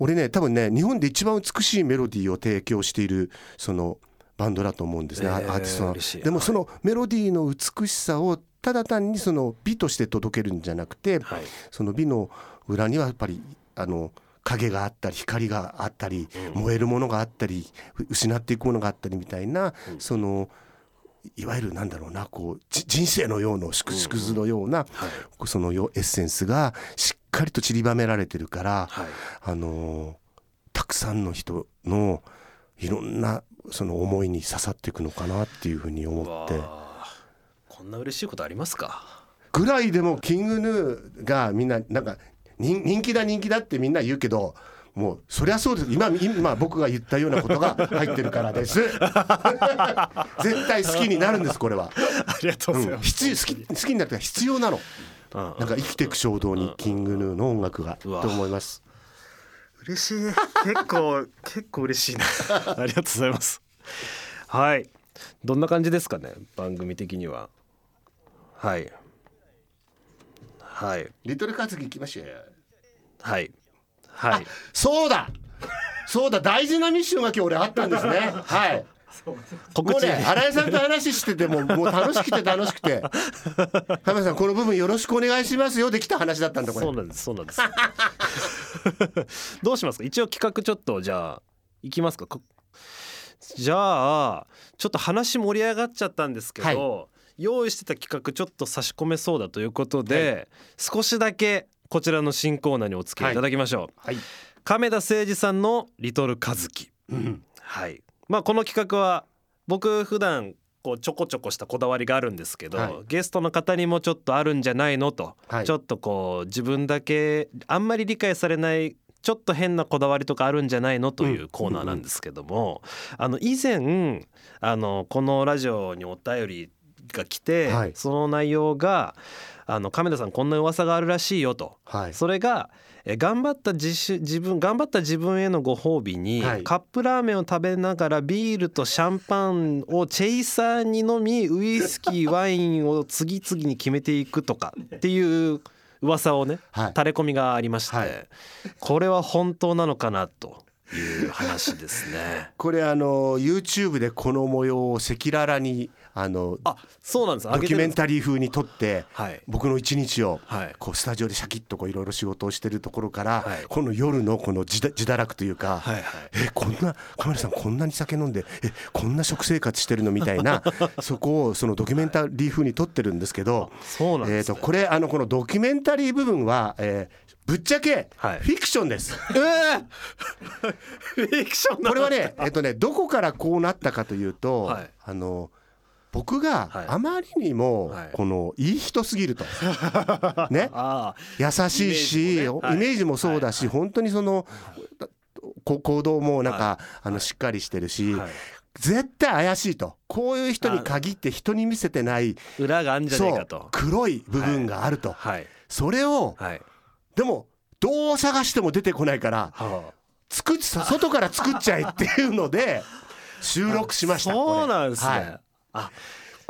俺ね多分ね日本で一番美しいメロディーを提供しているそのバンドだと思うんですね、アえーアーティストは嬉しい。でもそのメロディーの美しさをただ単にその美として届けるんじゃなくて、はい。その美の裏にはやっぱりあの影があったり光があったり、燃えるものがあったりう失っていくものがあったりみたいな、そのいわゆるなんだろうなこうじ人生のような縮縮図のような、そのよエッセンスがしっかりと散りばめられてるから、はい。あのたくさんの人のいろんなその思いに刺さっていくのかなっていうふうに思って。こんな嬉しいことありますか？ぐらいでもキングヌーがみんななんか人人気だ人気だってみんな言うけどもうそりゃそうです。今今僕が言ったようなことが入ってるからです。[LAUGHS] 絶対好きになるんですこれは、ありがとうございうん、必要好き好きになるから必要なの。うん。なんか生きていく衝動にキングヌーの音楽がと思います。嬉しい結構結構嬉しいな。[LAUGHS] ありがとうございます。はい。どんな感じですかね番組的には。はいはい。リトルカズキ行きましたよ。はい。はい。そうだ。そうだ。大事なミッションが今日俺あったんですね。はい。告知。もうね新井さんと話しててももう楽しくて楽しくて。亀田さんこの部分よろしくお願いしますよできた話だったんだこれ。そうなんです。そうなんです。[LAUGHS] どうしますか？一応企画ちょっとじゃあいきますか？こじゃあちょっと話盛り上がっちゃったんですけど、用意してた企画ちょっと差し込めそうだということで、少しだけこちらの新コーナーにお付き合いいただきましょう、はい。亀田誠二さんのリトルカズキうん。はい。まあこの企画は僕普段こうちょこちょこしたこだわりがあるんですけど、はい。ゲストの方にもちょっとあるんじゃないのと、はい。ちょっとこう自分だけあんまり理解されないちょっと変なこだわりとかあるんじゃないのというコーナーなんですけども、あの以前あのこのラジオにお便りが来て、はい。その内容があの亀田さんこんな噂があるらしいよと。はい。それがえ頑張った自主自分頑張った自分へのご褒美に、はい。カップラーメンを食べながらビールとシャンパンをチェイサーに飲みウイスキーワインを次々に決めていくとかっていう噂をねはい。垂れ込みがありまして、はい。これは本当なのかなという話ですね。[LAUGHS] これあの YouTube でこの模様を赤裸々にあのあそうなんです。ドキュメンタタリー風に撮ってはい。僕の一日をはい。こうスタジオでシャキッとこういろいろ仕事をしてるところから、はい。この夜のこの自堕落というか、はいはい。えこんなカメラさんこんなに酒飲んでえこんな食生活してるのみたいな [LAUGHS] そこをそのドキュメンタリー風に撮ってるんですけど、えー、そうなんです、ね。とこれあのこのドキュメンタリー部分は、えーぶっちゃけフはい。ィクションです。えーフィクションなこれはね、えっとね、どこからこうなったかというと、はい。あの僕がはい。あまりにもはい。このいい人すぎると、[LAUGHS] ね、あ優しいしイメージもそうだし、本当にそのこ行動もなんか、あのしっかりしてるし、絶対怪しいと。こういう人に限って人に見せてない裏があるんじゃねそうえかと。黒い部分があると、はい。それをはい。でもどう探しても出てこないからは作っ外から作っちゃえっていうので [LAUGHS] 収録しましたそうなんですね。はいあ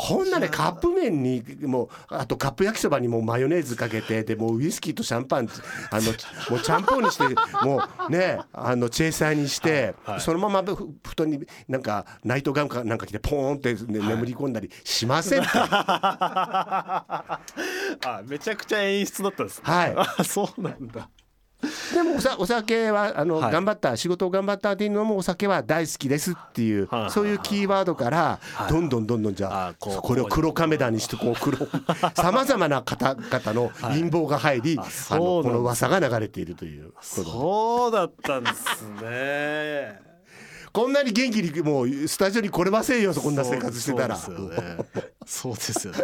こんなねカップ麺にもうあとカップ焼きそばにもうマヨネーズかけてでもうウイスキーとシャンパンあの [LAUGHS] もうちゃんぽんにしてもうねあのチェイサーにして、はいはいそのままふ布団になんかナイトガウンかなんか着てポーンって、ね眠り込んだりしませんって [LAUGHS] あめちゃくちゃ演出だったんですね。はい [LAUGHS] あそうなんだ。[LAUGHS] でもおさお酒はあの、はい頑張った仕事を頑張ったっていうのもお酒は大好きですっていう、そういうキーワードから、はいどんどんどんどんじゃああこれを黒亀田にしてこう黒さまざまな方々の陰謀が入り、あのこの噂が流れているというそうだったんですね。こんなに元気にもうスタジオに来れませんよこんな生活してたら。そうそうですよね。そうですよね。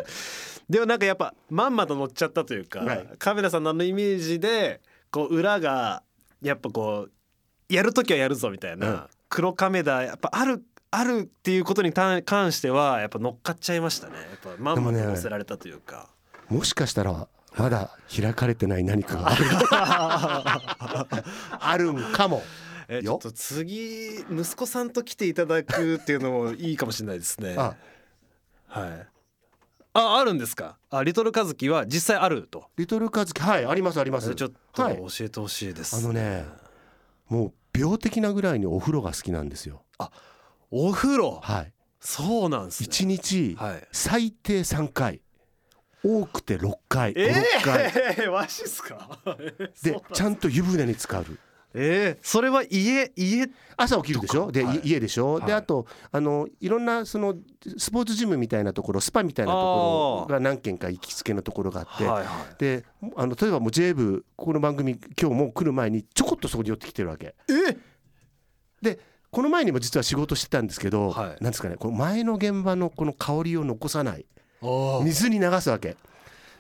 でもなんかやっぱまんまと乗っちゃったというか、はいカメラさんのあのイメージでこう裏がやっぱこうやる時はやるぞみたいな、うん黒亀田やっぱあるあるっていうことにた関してはやっぱ乗っかっちゃいましたね。やっぱまんまと乗せられたというか。もしかしたらまだ開かれてない何かがある [LAUGHS] あるんかも。えちょっと次息子さんと来ていただくっていうのもいいかもしれないですね。あはい。ああるんですか？あリトルカズキは実際あると。リトルカズキはいありますあります。ちょっとはい。教えてほしいです、あのねもう病的なぐらいにお風呂が好きなんですよ。お風呂？はい。そうなんですね。一日はい。最低3回。多くて6回、え6回えー、[LAUGHS] マジっすか？[LAUGHS] でちゃんと湯船に浸かるえー、それは家家朝起きるでしょ？で、はい。い家でしょ、はい。であとあのいろんなそのスポーツジムみたいなところスパみたいなところが何軒か行きつけのところがあって、はいはい。であの例えばもう J 部ここの番組今日も来る前にちょこっとそこに寄ってきてるわけ。え？でこの前にも実は仕事してたんですけど、はい。なんですかねこの前の現場のこの香りを残さない。あ水に流すわけ。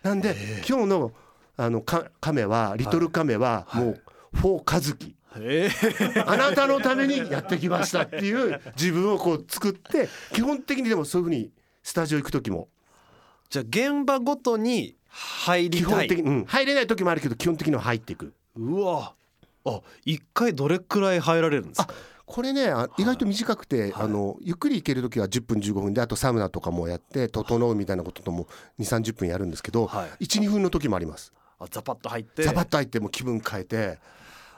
なんで、今日のあのか亀はリトル亀はもうフォーカズキ。え。ー、あなたのためにやってきましたっていう自分をこう作って基本的にでもそういうふうにスタジオ行く時も。じゃあ現場ごとに入りたい。基本的に、うん、入れない時もあるけど基本的には入っていく。うわ。あ一回どれくらい入られるんですか？これねあ意外と短くて、あのゆっくり行ける時は10分15分であとサウナとかもやって整うみたいなこととも2 3 0分やるんですけど、はい。12分の時もあります。あザパッと入って。ザバッと入ってもう気分変えて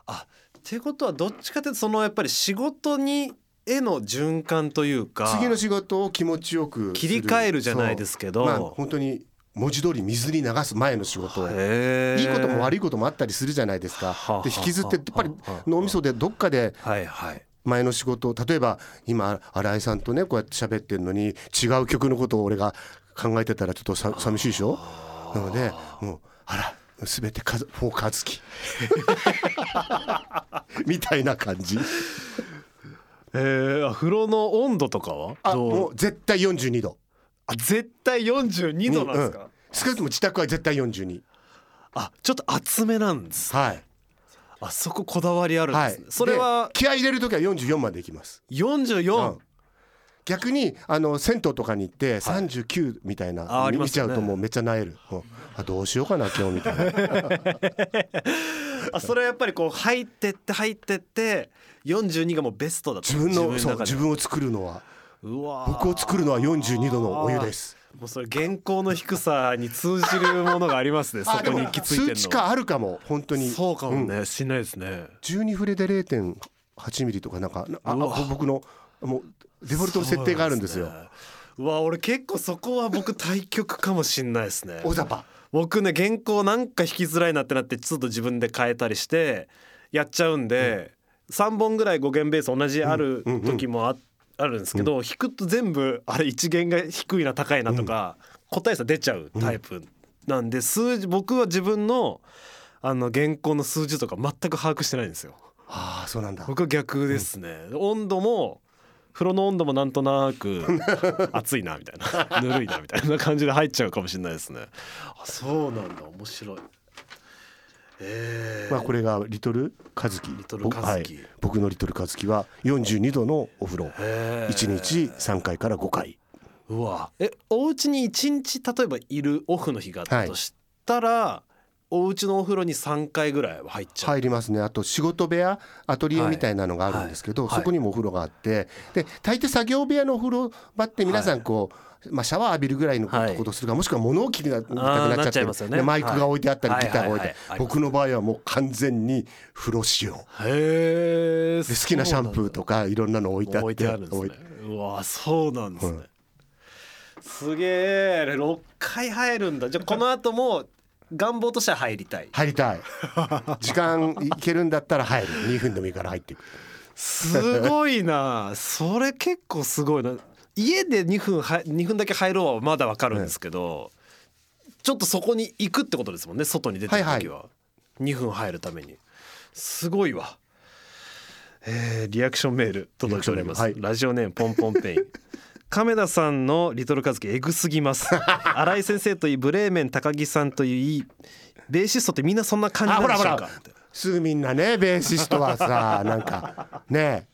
あってことはどっちかというとそのやっぱり仕事にへの循環というか次の仕事を気持ちよく切り替えるじゃないですけど。まあ本当に文字通り水に流す前の仕事。いいことも悪いこともあったりするじゃないですか。はあで引きずってやっぱり脳みそでどっかではいはい。前の仕事を例えば今新井さんとねこうやって喋ってるのに違う曲のことを俺が考えてたらちょっとさ寂しいでしょ？なのでもうあら全てかずフォーカー付きみたいな感じ。えー、風呂の温度とかは？あもう絶対42度。あ絶対42度なんですか、うん少なくとも自宅は絶対42あちょっと厚めなんですはい。あそここだわりあるんではい。すね、それはで気合い入れる時は44までいきます。44、うん逆にあの銭湯とかに行って39みたいな、あありま見ちゃうともうめっちゃなえる。もうあどうしようかな今日みたいな。[LAUGHS] あそれはやっぱりこう入ってって入ってって42がもうベストだと。自分のそう中で自分を作るのは。うわー。僕を作るのは42度のお湯です。もうそれ原稿の低さに通じるものがありますねそこに行き着いてんの数値化あるかも本当に。そうかもね、ん。しないですね。12フレで0.8ミリとかなんかあ僕のもうデフォルトの設定があるんですよ。そうわ俺結構そこは僕対局かもしんないですね。大雑把。僕ね原稿なんか弾きづらいなってなってちょっと自分で変えたりしてやっちゃうんで、3本ぐらい5弦ベース同じあるうん。うん時もあ,、あるんですけど、弾くと全部あれ1弦が低いな高いなとか、個体差出ちゃうタイプなんで数字僕は自分のあの原稿の数字とか全く把握してないんですよ。ああそうなんだ。僕は逆ですね、温度も風呂の温度もなんとなく [LAUGHS] 暑いなみたいな。[LAUGHS] ぬるいなみたいな感じで入っちゃうかもしれないですね。あそうなんだ。面白い。えー。まあこれがリトルカズキリトルカズキはい。僕のリトルカズキは42度のお風呂。へー。1日3回から5回。うわ。えお家に1日例えばいるオフの日があったとしたら、お家のお風呂に3回ぐらいは入っちゃう、入りますね。あと仕事部屋アトリエみたいなのがあるんですけど、はい。はい。そこにもお風呂があって。で大抵作業部屋のお風呂場って皆さんこう、まあ、シャワー浴びるぐらいのこはい。とするか、もしくは物置きが見たくなっちゃっってね。でマイクが置いてあったり、はい。ギターが置いて、はい。はい。はい。僕の場合はもう完全に風呂仕様。へえで好きなシャンプーとかいろんなの置いてあって。うわそうなんですね。うんすげえ六回入るんだ。じゃあこの後も願望としては入りたい。入りたい [LAUGHS] 時間いけるんだったら入る2分でもいいから入っていくすごいな。それ結構すごいな。家で2分は2分だけ入ろうはまだわかるんですけど、ちょっとそこに行くってことですもんね。外に出てる時は、2分入るために。すごいわ。えーリアクションメール届いております、リアクションメールラジオネームポンポンペイン亀田さんのリトルカズキエグすぎます。[LAUGHS] 新井先生といいブレーメン高木さんといいベーシストってみんなそんな感じなんでしょうか。あほらほら。すぐみんなねベーシストはさ [LAUGHS] なんかね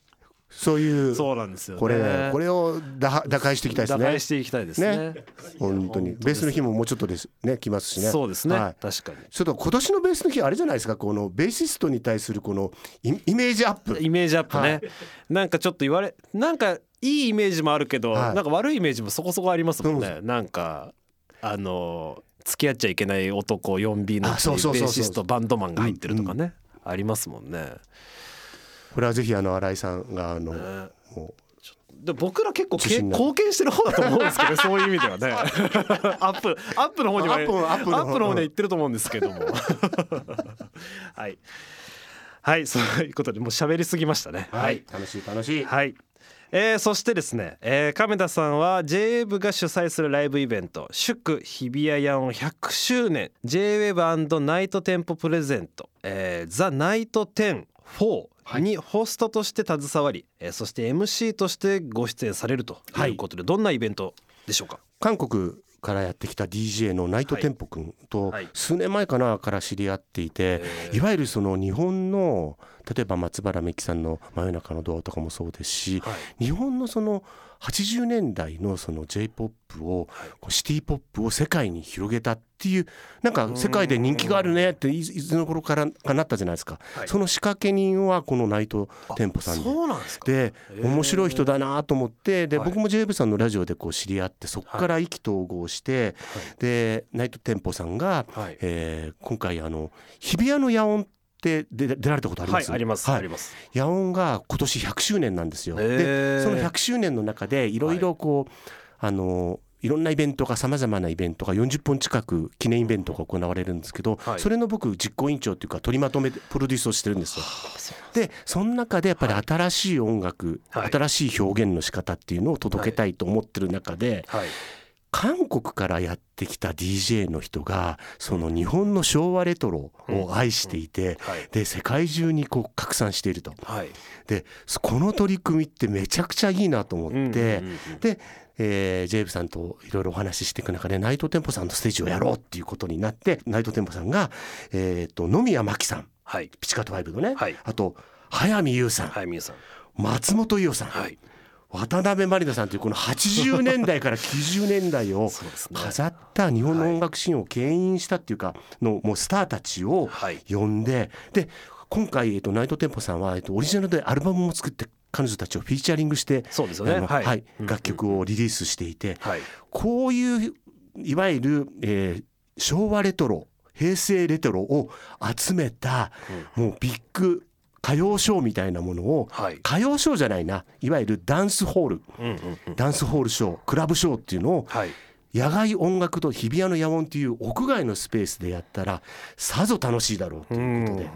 そういうそうなんですよね。これこれを打打開していきたいですね。打開していきたいですね。ね。本当に。ベースの日ももうちょっとですね来ますしね。そうですね、はい。確かに。ちょっと今年のベースの日あれじゃないですかこのベーシストに対するこのイイメージアップ。イメージアップね、はい。なんかちょっと言われなんかいいイメージもあるけど、はい。なんか悪いイメージもそこそこありますもんね、なんかあの付き合っちゃいけない男 4B のあそうそうそうそう。ベーシストバンドマンが入ってるとかね、ありますもんね。これはぜひあの新井さんがあのね。もで僕ら結構け自信ない。貢献してる方だと思うんですけど [LAUGHS] そういう意味ではね。アップアップの方にはアップアップの方アップの方には行ってると思うんですけども。[LAUGHS] はい。はいそういうことでもう喋りすぎましたね。うはい。楽しい楽しい。はい。えーそしてですね、えー亀田さんは JWEB が主催するライブイベント祝日比谷野音100周年 JWEB& ナイトテンポプレゼント、えー、ザ・ナイト10 4にホストとして携わり、えーそして MC としてご出演されるということで、どんなイベントでしょうか？韓国からやってきた DJ のナイトテンポ君とはい。数年前かなから知り合っていて、いわゆるその日本の例えば松原美樹さんの「真夜中のドア」とかもそうですし、はい。日本のその80年代のその j p o p を、シティ・ポップを世界に広げたっていうなんか世界で人気があるねっていいつの頃からかなったじゃないですか、はい。その仕掛け人はこのナイトテンポさんで。で面白い人だなと思ってではい。僕も JB さんのラジオでこう知り合ってそこから意気投合してでナイトテンポさんがはい。えー今回あの日比谷の野音っでで出られたことあります、はいあります、はい。あります。野音が今年100周年なんですよ。でその100周年の中でいろい。ろこう、あのいろんなイベントがさまざまなイベントが40本近く記念イベントが行われるんですけど、はい。それの僕実行委員長っていうか取りまとめプロデュースをしてるんですよ。でその中でやっぱり新しい音楽、はい。新しい表現の仕方っていうのを届けたいと思ってる中で、はい韓国からやってきた DJ の人がその日本の昭和レトロを愛していて、はい。で世界中にこう拡散していると。はい。でこの取り組みってめちゃくちゃいいなと思って、で、えー、ジェイブさんといろいろお話ししていく中でナイトテンポさんのステージをやろうっていうことになってナイトテンポさんが、えー、と野宮真紀さん。はい。ピチカート5のね、はい。あと早見優さん、はい皆さん。松本伊代さん、はい渡辺満里奈さんというこの80年代から90年代を [LAUGHS] 飾った日本の音楽シーンを牽引したっていうかのもうスターたちをはい。呼んでで今回、えっと、ナイトテンポさんは、えっと、オリジナルでアルバムも作って彼女たちをフィーチャリングして楽曲をリリースしていて、はい。こういういわゆる、えー昭和レトロ平成レトロを集めた、もうビッグ歌謡ショーみたいなものを、はい。歌謡ショーじゃないな。いわゆるダンスホール。うんうんうん。ダンスホールショークラブショーっていうのをはい。野外音楽と日比谷の野音っていう屋外のスペースでやったらさぞ楽しいだろうということで。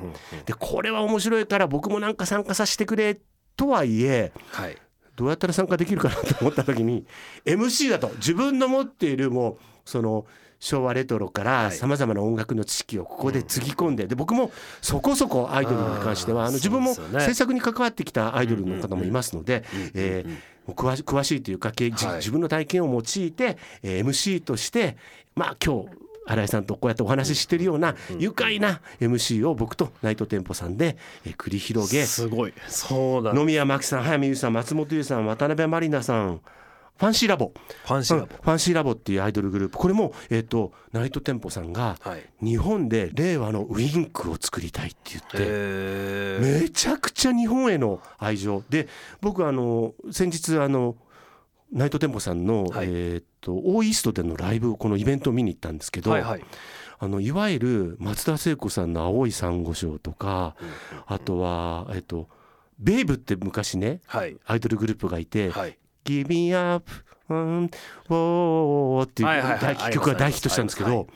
でこれは面白いから僕もなんか参加させてくれとはいえはい。どうやったら参加できるかなと思った時に MC だと。自分の持っているもうその昭和レトロからはい。さまざまな音楽の知識をここでつぎ込んでで僕もそこそこアイドルに関してはあの自分も制作に関わってきたアイドルの方もいますのでえ詳し詳しいというか自分の体験を用いてえー MC としてまあ今日新井さんとこうやってお話ししてるような愉快な MC を僕とナイトテンポさんでえー繰り広げすごい。そうだ。野宮真紀さん早見優さん松本優さん渡辺満里奈さんファンシーラボ。ファンシーラボ。うんファンシーラボっていうアイドルグループ。これも、えっとナイトテンポさんがはい。日本で令和のウインクを作りたいって言って。めちゃくちゃ日本への愛情。で僕あの先日あのナイトテンポさんの、はい。えーっとオーイーストでのライブこのイベントを見に行ったんですけど、はいはい。あのいわゆる松田聖子さんの「青い珊瑚礁」とか、あとは、えっとベイブって昔ねはい。アイドルグループがいてはい「Give me up」うん「ウォー」っていう曲が大ヒットしたんですけど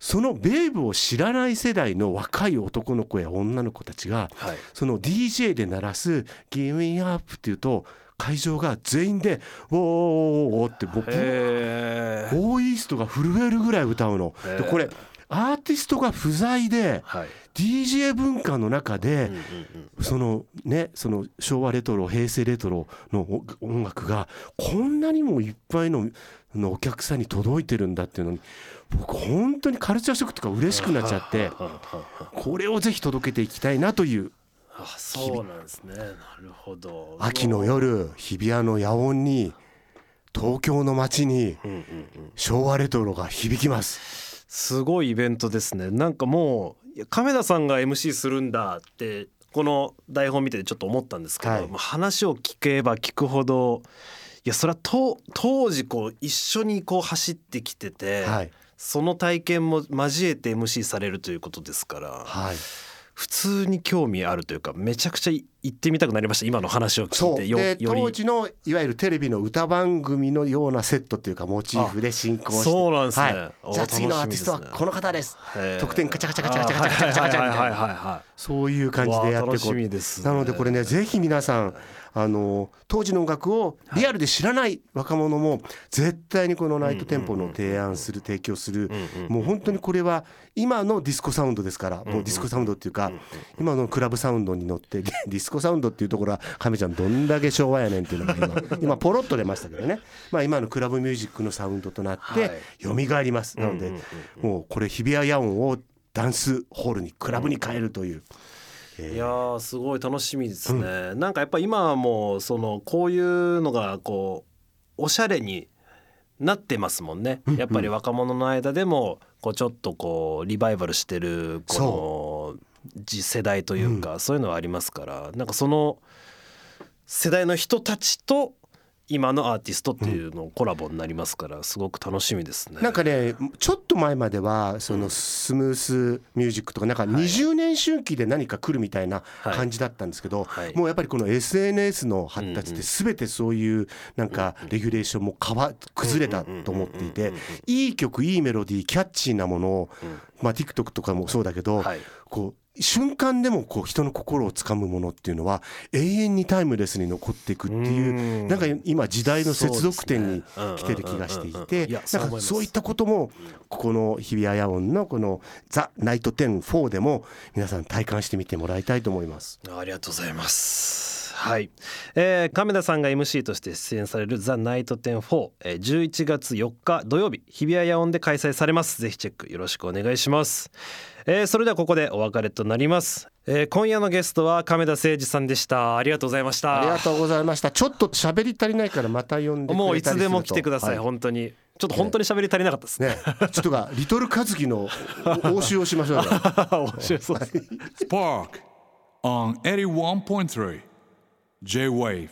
そのベイブを知らない世代の若い男の子や女の子たちがはい。その DJ で鳴らす「Give me up」っていうと会場が全員で「ウォーウォー」ってもうへえオーイーストが震えるぐらい歌うの。でこれアーティストが不在ではい DJ 文化の中でそのねその昭和レトロ平成レトロの音楽がこんなにもいっぱいののお客さんに届いてるんだっていうのに僕本当にカルチャーショックとか嬉しくなっちゃって [LAUGHS] これをぜひ届けていきたいなというあそうなんですね。なるほど。秋の夜日比谷の野音に東京の街に昭和レトロが響きます。すごいイベントですね。なんかもや亀田さんが MC するんだってこの台本見ててちょっと思ったんですけど、はい。まあ話を聞けば聞くほどいやそれはと当時こう一緒にこう走ってきてて、はい。その体験も交えて MC されるということですからはい普通に興味あるというかめちゃくちゃ行ってみたくなりました今の話を聞いて。よで当時のいわゆるテレビの歌番組のようなセットというかモチーフで進行して。そうなんですね、はい、じゃあ次のアーティストはこの方です。特典カチャカチャカチャカチャカチャカチャカチャみたいなそういう感じでやってこうなのでこれねぜひ皆さんあの当時の音楽をリアルで知らない若者も絶対にこのナイトテンポの提案する提供するもう本当にこれは今のディスコサウンドですからもうディスコサウンドっていうか今のクラブサウンドに乗ってディスコサウンドっていうところは亀ちゃんどんだけ昭和やねんっていうのが今 [LAUGHS] 今ポロッと出ましたけどね。まあ今のクラブミュージックのサウンドとなって蘇ります。なのでもうこれ日比谷野音をダンスホールにクラブに変えるという。いやーすごい楽しみですね、なんかやっぱ今はもうそのこういうのがこうおしゃれになってますもんね、やっぱり若者の間でもこうちょっとこうリバイバルしてるこの次世代というか、そういうのはありますからなん。かその世代の人たちと今のアーティストっていうのコラボになりますからすごく楽しみですね。なんかねちょっと前まではそのスムースミュージックとかなんか20年周期で何か来るみたいな感じだったんですけど、はい。もうやっぱりこの SNS の発達で全てそういうなんかレギュレーションも変わ崩れたと思っていていい曲いいメロディーキャッチーなものを、まあ、TikTok とかもそうだけど、はい。こう瞬間でもこう人の心をつかむものっていうのは永遠にタイムレスに残っていくっていううん。なんか今時代の接続点に来てる気がしていてそうなん思います。かそういったこともここの日比谷野音のこの「ザ・ナイト104」でも皆さん体感してみてもらいたいと思います。ありがとうございます。はい、えー、亀田さんが MC として出演される「ザ・ナイト104」えー、11月4日土曜日日比谷野音で開催されます。ぜひチェックよろしくお願いします、えー、それではここでお別れとなります、えー、今夜のゲストは亀田誠二さんでした。ありがとうございました。ありがとうございました。ちょっと喋り足りないからまた呼んでくれたりすると。もういつでも来てください、はい。本当に。ちょっと本当に喋り足りなかったですね。ね、ちょっとがリトルカズキの応酬をしましょうよ。[LAUGHS] 面白そうです。Spark on 81.3 J Wave.